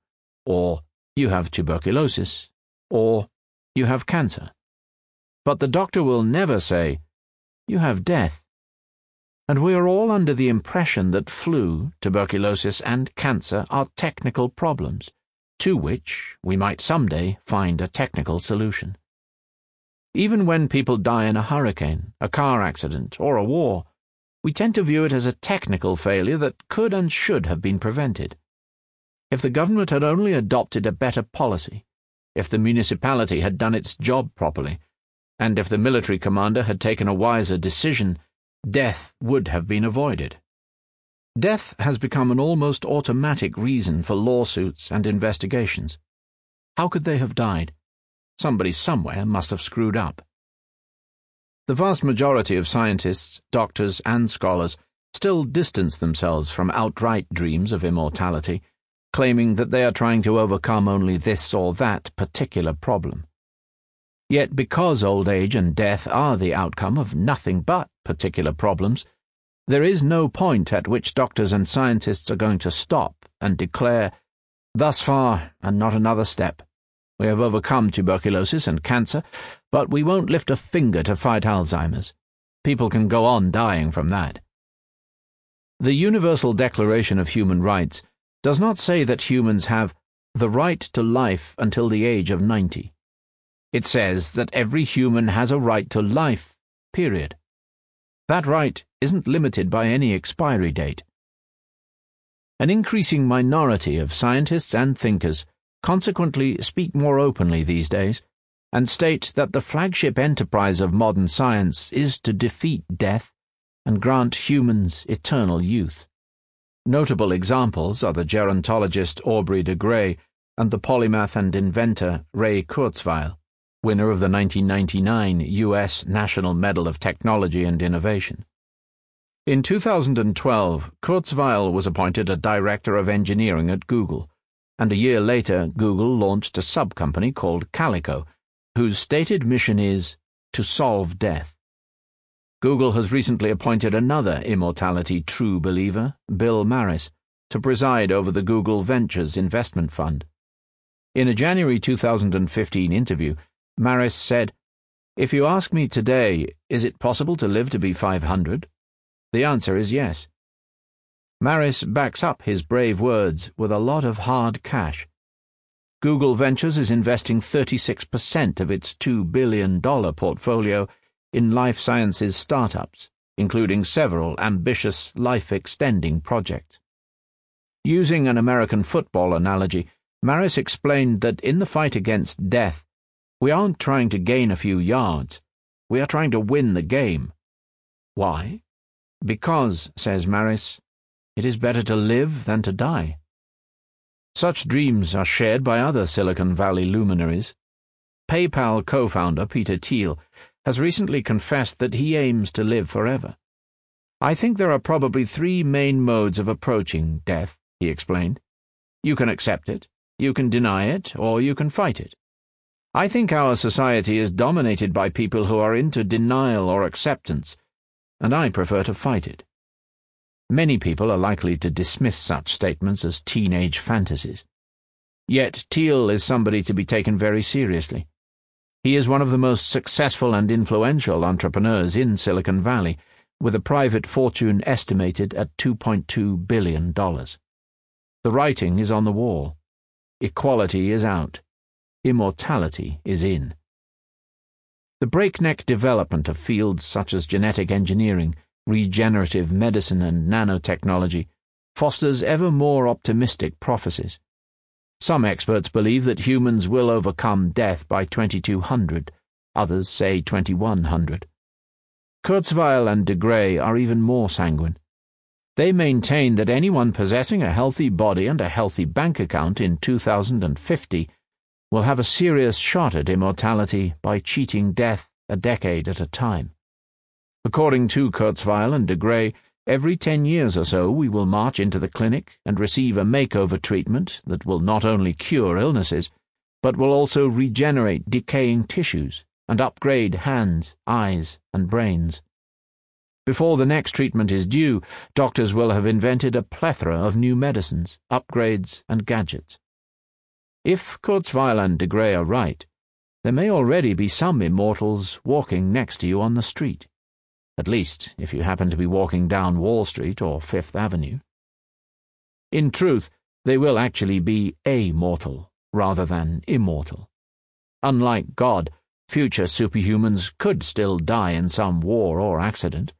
or you have tuberculosis, or you have cancer. But the doctor will never say, You have death. And we are all under the impression that flu, tuberculosis, and cancer are technical problems, to which we might someday find a technical solution. Even when people die in a hurricane, a car accident, or a war, we tend to view it as a technical failure that could and should have been prevented. If the government had only adopted a better policy, if the municipality had done its job properly, and if the military commander had taken a wiser decision, death would have been avoided. Death has become an almost automatic reason for lawsuits and investigations. How could they have died? Somebody somewhere must have screwed up. The vast majority of scientists, doctors, and scholars still distance themselves from outright dreams of immortality, claiming that they are trying to overcome only this or that particular problem. Yet, because old age and death are the outcome of nothing but particular problems, there is no point at which doctors and scientists are going to stop and declare, thus far and not another step. We have overcome tuberculosis and cancer, but we won't lift a finger to fight Alzheimer's. People can go on dying from that. The Universal Declaration of Human Rights does not say that humans have the right to life until the age of 90. It says that every human has a right to life, period. That right isn't limited by any expiry date. An increasing minority of scientists and thinkers consequently speak more openly these days, and state that the flagship enterprise of modern science is to defeat death and grant humans eternal youth. Notable examples are the gerontologist Aubrey de Grey and the polymath and inventor Ray Kurzweil, winner of the 1999 U.S. National Medal of Technology and Innovation. In 2012, Kurzweil was appointed a director of engineering at Google, and a year later, Google launched a sub company called Calico, whose stated mission is to solve death. Google has recently appointed another immortality true believer, Bill Maris, to preside over the Google Ventures Investment Fund. In a January 2015 interview, Maris said, If you ask me today, is it possible to live to be 500? The answer is yes. Maris backs up his brave words with a lot of hard cash. Google Ventures is investing 36% of its $2 billion portfolio in life sciences startups, including several ambitious life extending projects. Using an American football analogy, Maris explained that in the fight against death, we aren't trying to gain a few yards, we are trying to win the game. Why? Because, says Maris, it is better to live than to die. Such dreams are shared by other Silicon Valley luminaries. PayPal co founder Peter Thiel has recently confessed that he aims to live forever. I think there are probably three main modes of approaching death, he explained. You can accept it, you can deny it, or you can fight it. I think our society is dominated by people who are into denial or acceptance, and I prefer to fight it. Many people are likely to dismiss such statements as teenage fantasies. Yet Thiel is somebody to be taken very seriously. He is one of the most successful and influential entrepreneurs in Silicon Valley, with a private fortune estimated at $2.2 billion. The writing is on the wall. Equality is out. Immortality is in. The breakneck development of fields such as genetic engineering, regenerative medicine, and nanotechnology fosters ever more optimistic prophecies. Some experts believe that humans will overcome death by 2200, others say 2100. Kurzweil and de Grey are even more sanguine. They maintain that anyone possessing a healthy body and a healthy bank account in 2050 will have a serious shot at immortality by cheating death a decade at a time. According to Kurzweil and de Grey, Every ten years or so, we will march into the clinic and receive a makeover treatment that will not only cure illnesses, but will also regenerate decaying tissues and upgrade hands, eyes, and brains. Before the next treatment is due, doctors will have invented a plethora of new medicines, upgrades, and gadgets. If Kurzweil and de Grey are right, there may already be some immortals walking next to you on the street at least if you happen to be walking down Wall Street or Fifth Avenue. In truth, they will actually be a-mortal rather than immortal. Unlike God, future superhumans could still die in some war or accident,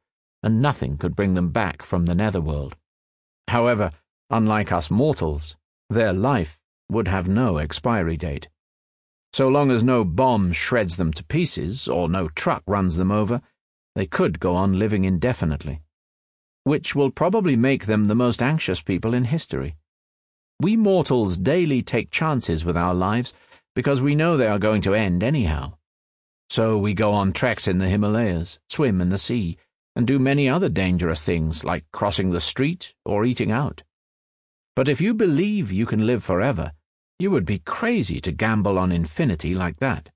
and nothing could bring them back from the netherworld. However, unlike us mortals, their life would have no expiry date. So long as no bomb shreds them to pieces or no truck runs them over, they could go on living indefinitely, which will probably make them the most anxious people in history. We mortals daily take chances with our lives because we know they are going to end anyhow. So we go on treks in the Himalayas, swim in the sea, and do many other dangerous things like crossing the street or eating out. But if you believe you can live forever, you would be crazy to gamble on infinity like that.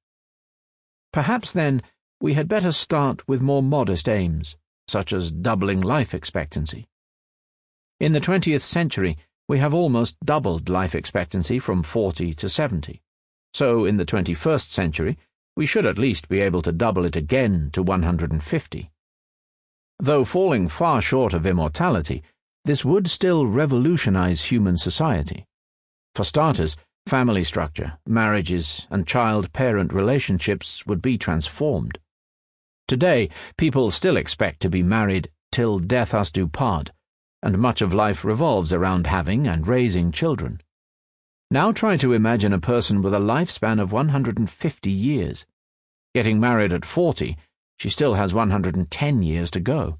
Perhaps then we had better start with more modest aims, such as doubling life expectancy. In the 20th century, we have almost doubled life expectancy from 40 to 70. So, in the 21st century, we should at least be able to double it again to 150. Though falling far short of immortality, this would still revolutionize human society. For starters, family structure, marriages, and child parent relationships would be transformed. Today, people still expect to be married till death us do part, and much of life revolves around having and raising children. Now try to imagine a person with a lifespan of 150 years. Getting married at 40, she still has 110 years to go.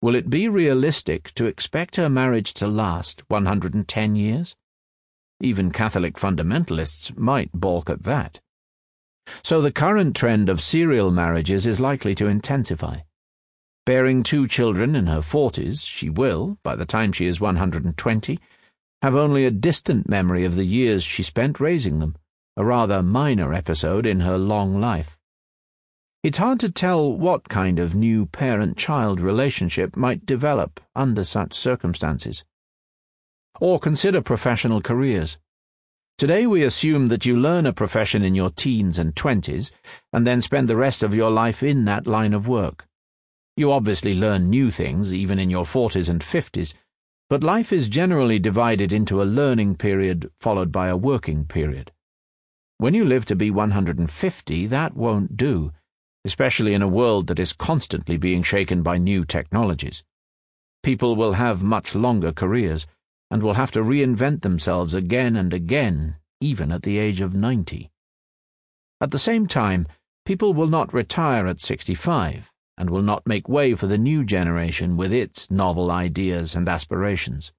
will it be realistic to expect her marriage to last 110 years? Even Catholic fundamentalists might balk at that. So the current trend of serial marriages is likely to intensify. Bearing two children in her 40s, she will, by the time she is 120, have only a distant memory of the years she spent raising them, a rather minor episode in her long life. It's hard to tell what kind of new parent child relationship might develop under such circumstances. Or consider professional careers. Today we assume that you learn a profession in your teens and twenties and then spend the rest of your life in that line of work. You obviously learn new things even in your forties and fifties, but life is generally divided into a learning period followed by a working period. When you live to be 150, that won't do especially in a world that is constantly being shaken by new technologies. People will have much longer careers and will have to reinvent themselves again and again, even at the age of 90. At the same time, people will not retire at 65 and will not make way for the new generation with its novel ideas and aspirations.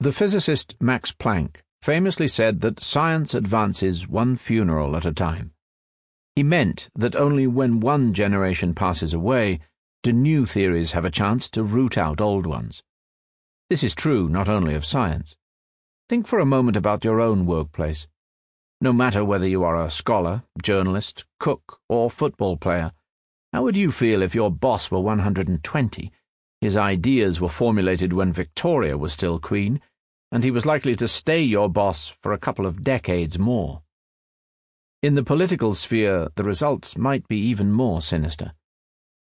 The physicist Max Planck famously said that science advances one funeral at a time. He meant that only when one generation passes away do new theories have a chance to root out old ones. This is true not only of science. Think for a moment about your own workplace. No matter whether you are a scholar, journalist, cook, or football player, how would you feel if your boss were 120, his ideas were formulated when Victoria was still queen, and he was likely to stay your boss for a couple of decades more? In the political sphere, the results might be even more sinister.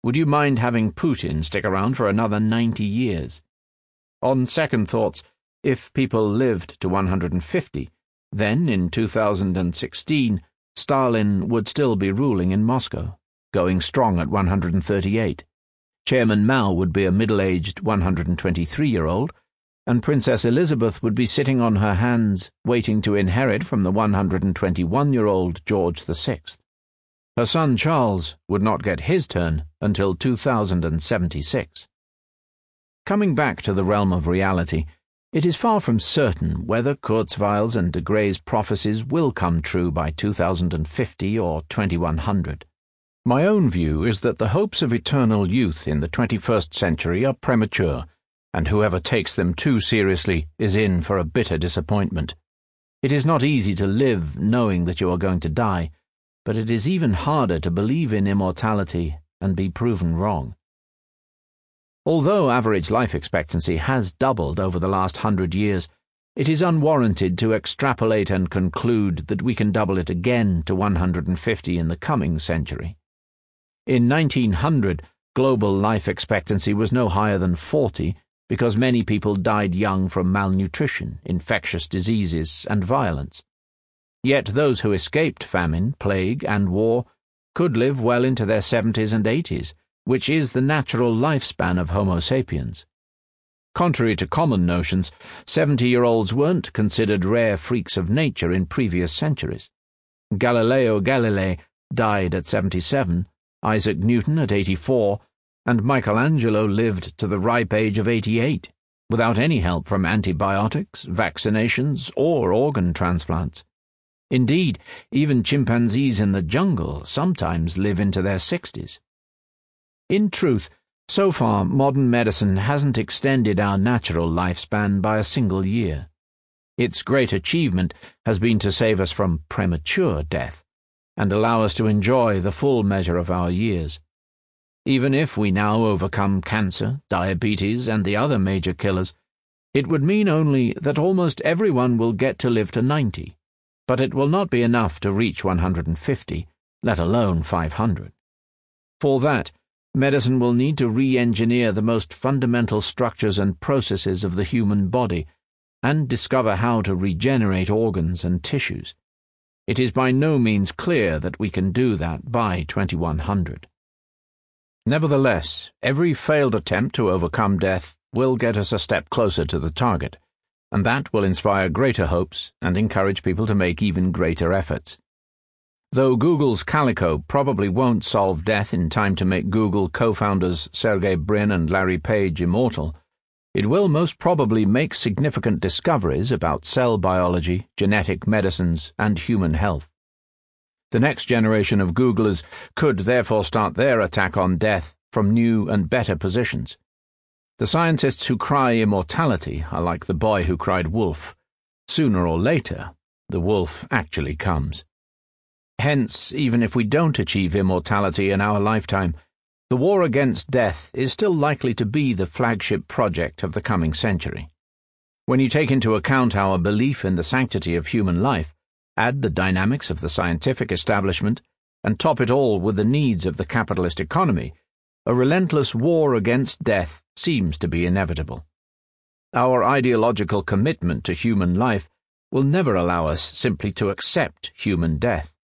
Would you mind having Putin stick around for another 90 years? On second thoughts, if people lived to 150, then in 2016, Stalin would still be ruling in Moscow, going strong at 138. Chairman Mao would be a middle aged 123 year old and Princess Elizabeth would be sitting on her hands, waiting to inherit from the 121 year old George VI. Her son Charles would not get his turn until 2076. Coming back to the realm of reality, it is far from certain whether Kurzweil's and de Grey's prophecies will come true by 2050 or 2100. My own view is that the hopes of eternal youth in the 21st century are premature and whoever takes them too seriously is in for a bitter disappointment. It is not easy to live knowing that you are going to die, but it is even harder to believe in immortality and be proven wrong. Although average life expectancy has doubled over the last hundred years, it is unwarranted to extrapolate and conclude that we can double it again to 150 in the coming century. In 1900, global life expectancy was no higher than 40, because many people died young from malnutrition, infectious diseases, and violence. Yet those who escaped famine, plague, and war could live well into their 70s and 80s, which is the natural lifespan of Homo sapiens. Contrary to common notions, 70 year olds weren't considered rare freaks of nature in previous centuries. Galileo Galilei died at 77, Isaac Newton at 84, and Michelangelo lived to the ripe age of 88, without any help from antibiotics, vaccinations, or organ transplants. Indeed, even chimpanzees in the jungle sometimes live into their 60s. In truth, so far modern medicine hasn't extended our natural lifespan by a single year. Its great achievement has been to save us from premature death and allow us to enjoy the full measure of our years. Even if we now overcome cancer, diabetes, and the other major killers, it would mean only that almost everyone will get to live to 90, but it will not be enough to reach 150, let alone 500. For that, medicine will need to re engineer the most fundamental structures and processes of the human body and discover how to regenerate organs and tissues. It is by no means clear that we can do that by 2100. Nevertheless, every failed attempt to overcome death will get us a step closer to the target, and that will inspire greater hopes and encourage people to make even greater efforts. Though Google's Calico probably won't solve death in time to make Google co founders Sergey Brin and Larry Page immortal, it will most probably make significant discoveries about cell biology, genetic medicines, and human health. The next generation of Googlers could therefore start their attack on death from new and better positions. The scientists who cry immortality are like the boy who cried wolf. Sooner or later, the wolf actually comes. Hence, even if we don't achieve immortality in our lifetime, the war against death is still likely to be the flagship project of the coming century. When you take into account our belief in the sanctity of human life, add the dynamics of the scientific establishment, and top it all with the needs of the capitalist economy, a relentless war against death seems to be inevitable. Our ideological commitment to human life will never allow us simply to accept human death.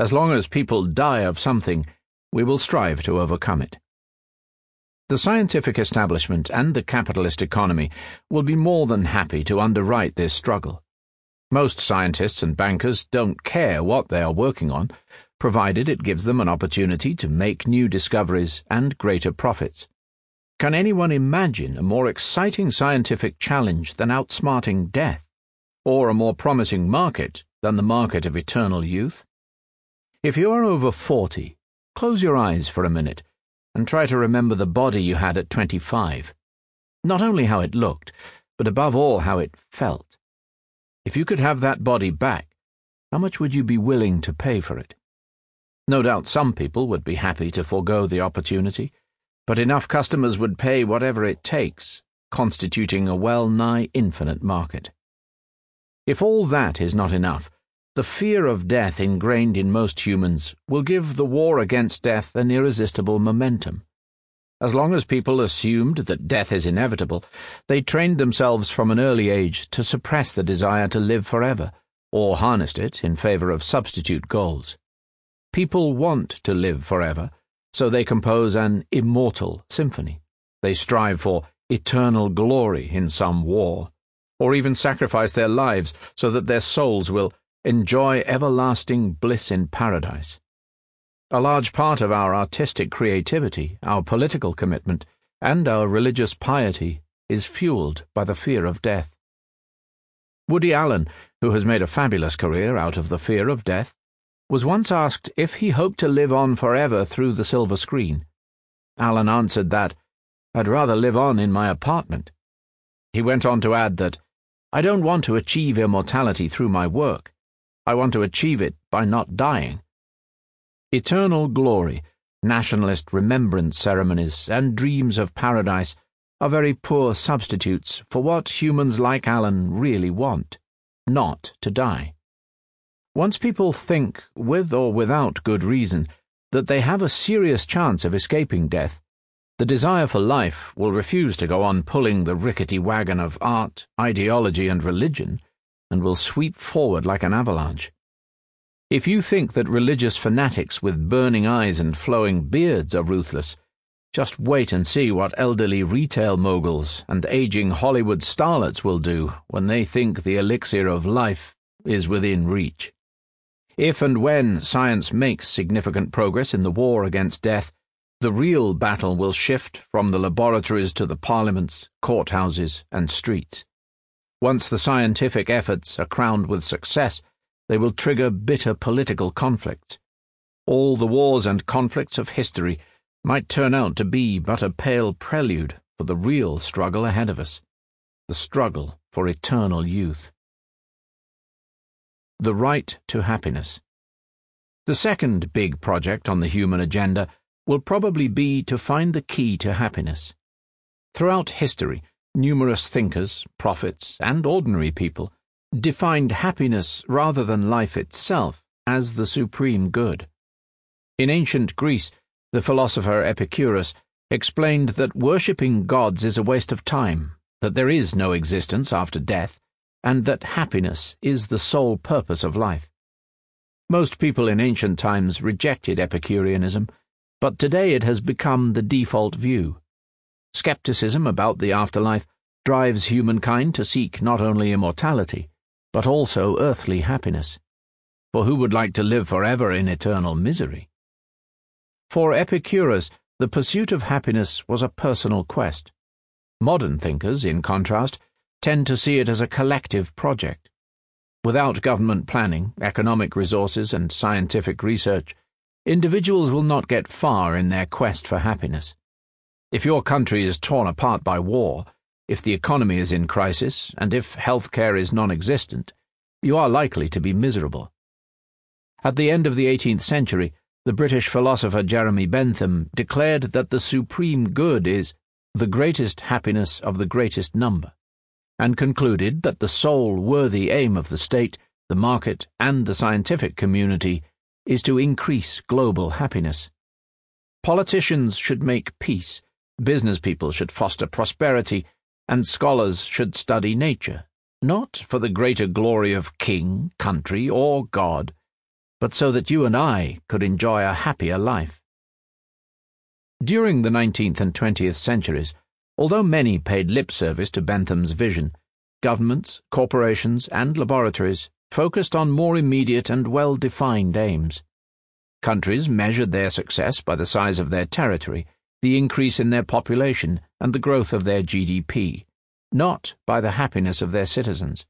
As long as people die of something, we will strive to overcome it. The scientific establishment and the capitalist economy will be more than happy to underwrite this struggle. Most scientists and bankers don't care what they are working on, provided it gives them an opportunity to make new discoveries and greater profits. Can anyone imagine a more exciting scientific challenge than outsmarting death, or a more promising market than the market of eternal youth? If you are over 40, close your eyes for a minute and try to remember the body you had at 25. Not only how it looked, but above all how it felt. If you could have that body back, how much would you be willing to pay for it? No doubt some people would be happy to forego the opportunity, but enough customers would pay whatever it takes, constituting a well nigh infinite market. If all that is not enough, the fear of death ingrained in most humans will give the war against death an irresistible momentum. As long as people assumed that death is inevitable, they trained themselves from an early age to suppress the desire to live forever, or harnessed it in favor of substitute goals. People want to live forever, so they compose an immortal symphony. They strive for eternal glory in some war, or even sacrifice their lives so that their souls will enjoy everlasting bliss in paradise. A large part of our artistic creativity, our political commitment, and our religious piety is fueled by the fear of death. Woody Allen, who has made a fabulous career out of the fear of death, was once asked if he hoped to live on forever through the silver screen. Allen answered that, I'd rather live on in my apartment. He went on to add that, I don't want to achieve immortality through my work. I want to achieve it by not dying. Eternal glory, nationalist remembrance ceremonies, and dreams of paradise are very poor substitutes for what humans like Allen really want not to die. Once people think, with or without good reason, that they have a serious chance of escaping death, the desire for life will refuse to go on pulling the rickety wagon of art, ideology, and religion and will sweep forward like an avalanche. If you think that religious fanatics with burning eyes and flowing beards are ruthless, just wait and see what elderly retail moguls and aging Hollywood starlets will do when they think the elixir of life is within reach. If and when science makes significant progress in the war against death, the real battle will shift from the laboratories to the parliaments, courthouses, and streets. Once the scientific efforts are crowned with success, they will trigger bitter political conflicts. All the wars and conflicts of history might turn out to be but a pale prelude for the real struggle ahead of us the struggle for eternal youth. The Right to Happiness. The second big project on the human agenda will probably be to find the key to happiness. Throughout history, numerous thinkers, prophets, and ordinary people defined happiness rather than life itself as the supreme good. In ancient Greece, the philosopher Epicurus explained that worshipping gods is a waste of time, that there is no existence after death, and that happiness is the sole purpose of life. Most people in ancient times rejected Epicureanism, but today it has become the default view. Skepticism about the afterlife drives humankind to seek not only immortality, but also earthly happiness. for who would like to live forever in eternal misery? For Epicurus, the pursuit of happiness was a personal quest. Modern thinkers, in contrast, tend to see it as a collective project. Without government planning, economic resources, and scientific research, individuals will not get far in their quest for happiness. If your country is torn apart by war, if the economy is in crisis, and if health care is non existent, you are likely to be miserable. At the end of the 18th century, the British philosopher Jeremy Bentham declared that the supreme good is the greatest happiness of the greatest number and concluded that the sole worthy aim of the state, the market, and the scientific community is to increase global happiness. Politicians should make peace, business people should foster prosperity, and scholars should study nature, not for the greater glory of king, country, or God, but so that you and I could enjoy a happier life. During the 19th and 20th centuries, Although many paid lip service to Bentham's vision, governments, corporations, and laboratories focused on more immediate and well defined aims. Countries measured their success by the size of their territory, the increase in their population, and the growth of their GDP, not by the happiness of their citizens.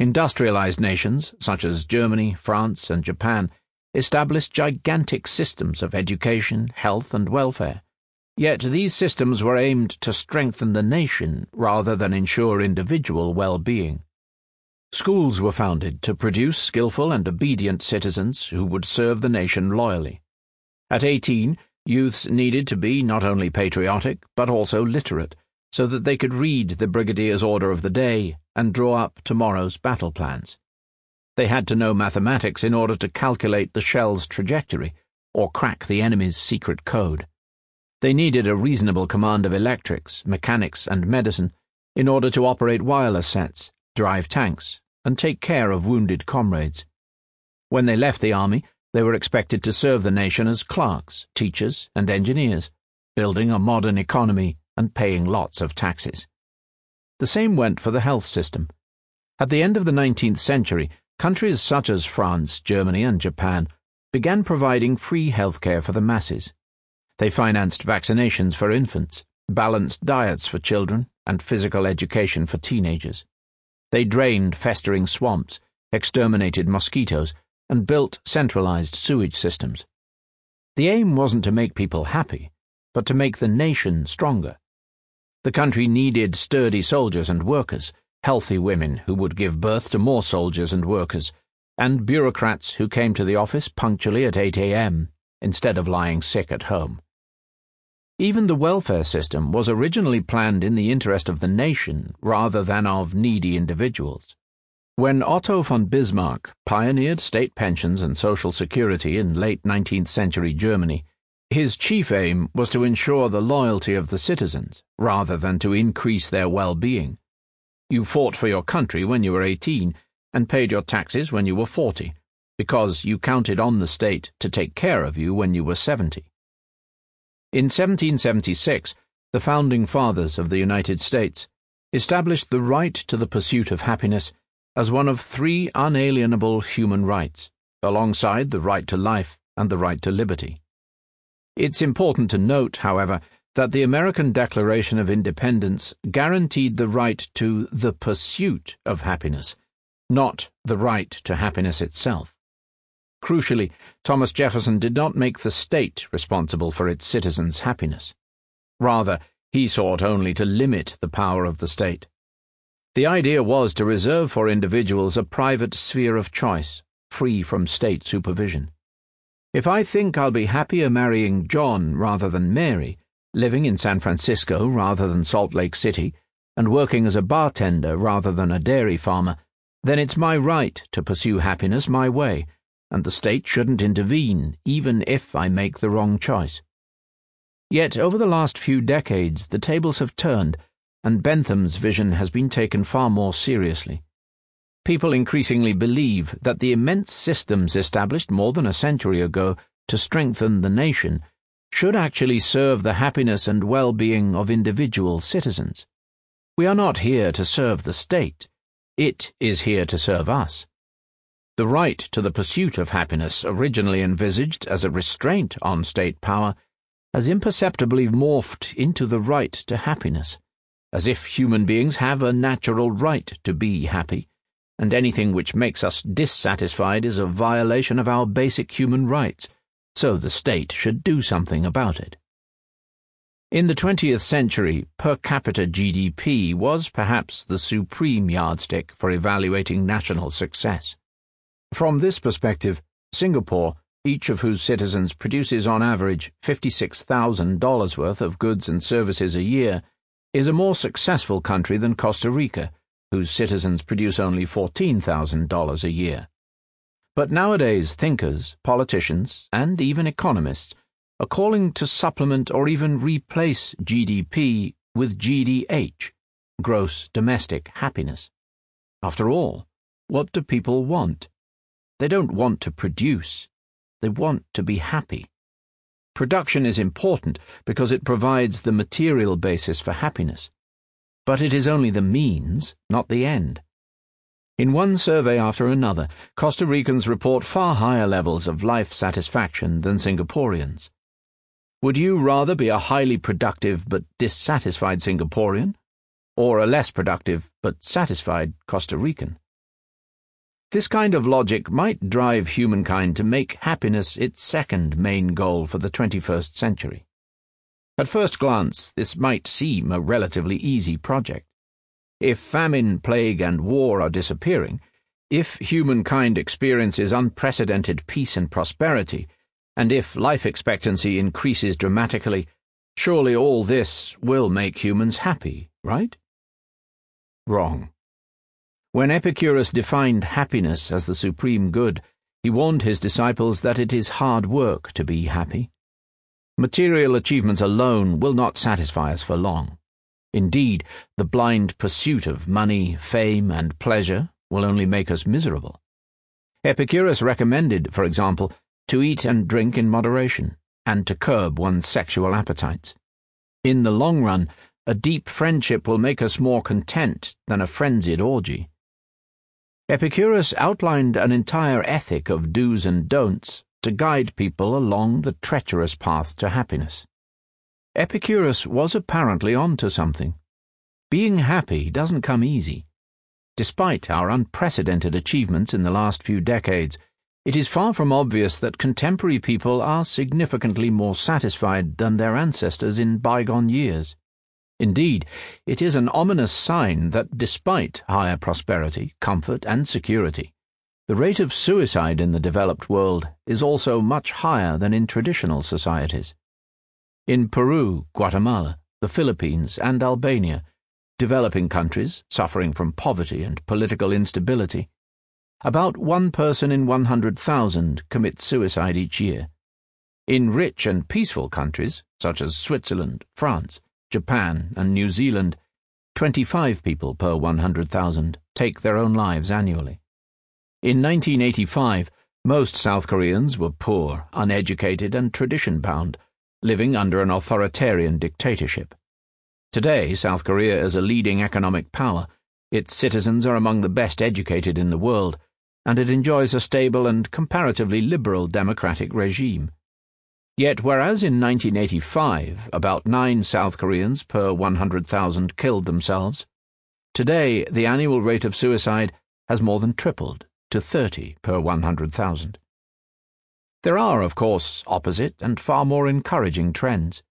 Industrialized nations, such as Germany, France, and Japan, established gigantic systems of education, health, and welfare Yet these systems were aimed to strengthen the nation rather than ensure individual well being. Schools were founded to produce skillful and obedient citizens who would serve the nation loyally. At 18, youths needed to be not only patriotic, but also literate, so that they could read the brigadier's order of the day and draw up tomorrow's battle plans. They had to know mathematics in order to calculate the shell's trajectory or crack the enemy's secret code. They needed a reasonable command of electrics, mechanics, and medicine in order to operate wireless sets, drive tanks, and take care of wounded comrades. When they left the army, they were expected to serve the nation as clerks, teachers, and engineers, building a modern economy and paying lots of taxes. The same went for the health system. At the end of the 19th century, countries such as France, Germany, and Japan began providing free healthcare for the masses. They financed vaccinations for infants, balanced diets for children, and physical education for teenagers. They drained festering swamps, exterminated mosquitoes, and built centralized sewage systems. The aim wasn't to make people happy, but to make the nation stronger. The country needed sturdy soldiers and workers, healthy women who would give birth to more soldiers and workers, and bureaucrats who came to the office punctually at 8 a.m. instead of lying sick at home. Even the welfare system was originally planned in the interest of the nation rather than of needy individuals. When Otto von Bismarck pioneered state pensions and social security in late 19th century Germany, his chief aim was to ensure the loyalty of the citizens rather than to increase their well being. You fought for your country when you were 18 and paid your taxes when you were 40, because you counted on the state to take care of you when you were 70. In 1776, the founding fathers of the United States established the right to the pursuit of happiness as one of three unalienable human rights, alongside the right to life and the right to liberty. It's important to note, however, that the American Declaration of Independence guaranteed the right to the pursuit of happiness, not the right to happiness itself. Crucially, Thomas Jefferson did not make the state responsible for its citizens' happiness. Rather, he sought only to limit the power of the state. The idea was to reserve for individuals a private sphere of choice, free from state supervision. If I think I'll be happier marrying John rather than Mary, living in San Francisco rather than Salt Lake City, and working as a bartender rather than a dairy farmer, then it's my right to pursue happiness my way and the state shouldn't intervene, even if I make the wrong choice. Yet over the last few decades, the tables have turned, and Bentham's vision has been taken far more seriously. People increasingly believe that the immense systems established more than a century ago to strengthen the nation should actually serve the happiness and well being of individual citizens. We are not here to serve the state, it is here to serve us. The right to the pursuit of happiness, originally envisaged as a restraint on state power, has imperceptibly morphed into the right to happiness, as if human beings have a natural right to be happy, and anything which makes us dissatisfied is a violation of our basic human rights, so the state should do something about it. In the 20th century, per capita GDP was perhaps the supreme yardstick for evaluating national success. From this perspective, Singapore, each of whose citizens produces on average $56,000 worth of goods and services a year, is a more successful country than Costa Rica, whose citizens produce only $14,000 a year. But nowadays, thinkers, politicians, and even economists are calling to supplement or even replace GDP with GDH, gross domestic happiness. After all, what do people want? They don't want to produce, they want to be happy. Production is important because it provides the material basis for happiness. But it is only the means, not the end. In one survey after another, Costa Ricans report far higher levels of life satisfaction than Singaporeans. Would you rather be a highly productive but dissatisfied Singaporean, or a less productive but satisfied Costa Rican? This kind of logic might drive humankind to make happiness its second main goal for the 21st century. At first glance, this might seem a relatively easy project. If famine, plague, and war are disappearing, if humankind experiences unprecedented peace and prosperity, and if life expectancy increases dramatically, surely all this will make humans happy, right? Wrong. When Epicurus defined happiness as the supreme good, he warned his disciples that it is hard work to be happy. Material achievements alone will not satisfy us for long. Indeed, the blind pursuit of money, fame, and pleasure will only make us miserable. Epicurus recommended, for example, to eat and drink in moderation, and to curb one's sexual appetites. In the long run, a deep friendship will make us more content than a frenzied orgy. Epicurus outlined an entire ethic of do's and don'ts to guide people along the treacherous path to happiness. Epicurus was apparently on to something. Being happy doesn't come easy. Despite our unprecedented achievements in the last few decades, it is far from obvious that contemporary people are significantly more satisfied than their ancestors in bygone years. Indeed, it is an ominous sign that despite higher prosperity, comfort, and security, the rate of suicide in the developed world is also much higher than in traditional societies. In Peru, Guatemala, the Philippines, and Albania, developing countries suffering from poverty and political instability, about one person in 100,000 commits suicide each year. In rich and peaceful countries, such as Switzerland, France, Japan, and New Zealand, 25 people per 100,000 take their own lives annually. In 1985, most South Koreans were poor, uneducated, and tradition bound, living under an authoritarian dictatorship. Today, South Korea is a leading economic power. Its citizens are among the best educated in the world, and it enjoys a stable and comparatively liberal democratic regime. Yet, whereas in 1985 about nine South Koreans per 100,000 killed themselves, today the annual rate of suicide has more than tripled to 30 per 100,000. There are, of course, opposite and far more encouraging trends.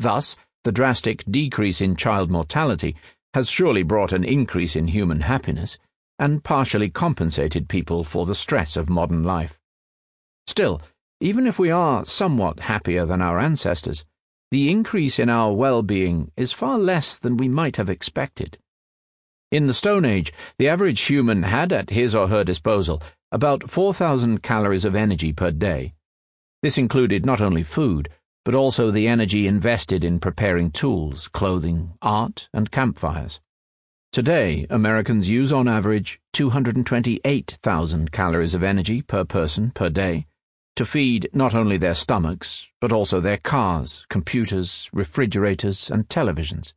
Thus, the drastic decrease in child mortality has surely brought an increase in human happiness and partially compensated people for the stress of modern life. Still, even if we are somewhat happier than our ancestors, the increase in our well being is far less than we might have expected. In the Stone Age, the average human had at his or her disposal about 4,000 calories of energy per day. This included not only food, but also the energy invested in preparing tools, clothing, art, and campfires. Today, Americans use on average 228,000 calories of energy per person per day to feed not only their stomachs, but also their cars, computers, refrigerators, and televisions.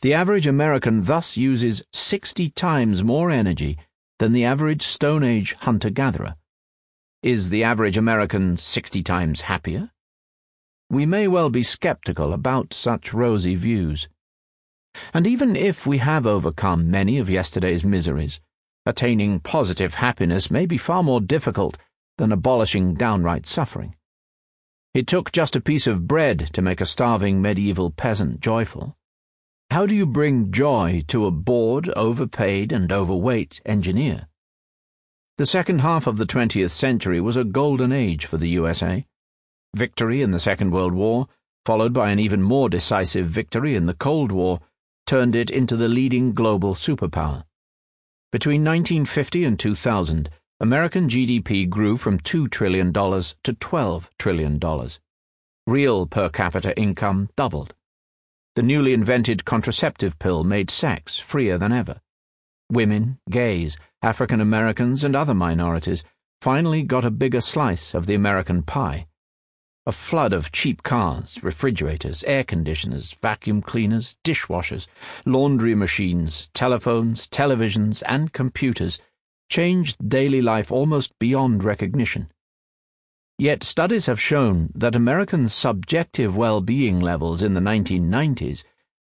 The average American thus uses 60 times more energy than the average Stone Age hunter gatherer. Is the average American 60 times happier? We may well be skeptical about such rosy views. And even if we have overcome many of yesterday's miseries, attaining positive happiness may be far more difficult than abolishing downright suffering. It took just a piece of bread to make a starving medieval peasant joyful. How do you bring joy to a bored, overpaid, and overweight engineer? The second half of the 20th century was a golden age for the USA. Victory in the Second World War, followed by an even more decisive victory in the Cold War, turned it into the leading global superpower. Between 1950 and 2000, American GDP grew from $2 trillion to $12 trillion. Real per capita income doubled. The newly invented contraceptive pill made sex freer than ever. Women, gays, African Americans, and other minorities finally got a bigger slice of the American pie. A flood of cheap cars, refrigerators, air conditioners, vacuum cleaners, dishwashers, laundry machines, telephones, televisions, and computers changed daily life almost beyond recognition. Yet studies have shown that American subjective well-being levels in the 1990s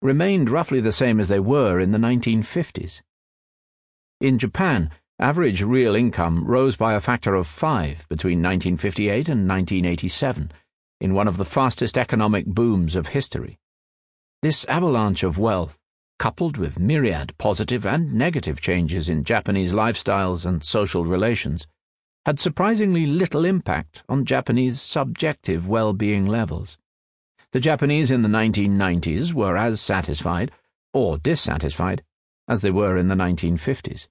remained roughly the same as they were in the 1950s. In Japan, average real income rose by a factor of five between 1958 and 1987, in one of the fastest economic booms of history. This avalanche of wealth coupled with myriad positive and negative changes in Japanese lifestyles and social relations, had surprisingly little impact on Japanese subjective well-being levels. The Japanese in the 1990s were as satisfied, or dissatisfied, as they were in the 1950s.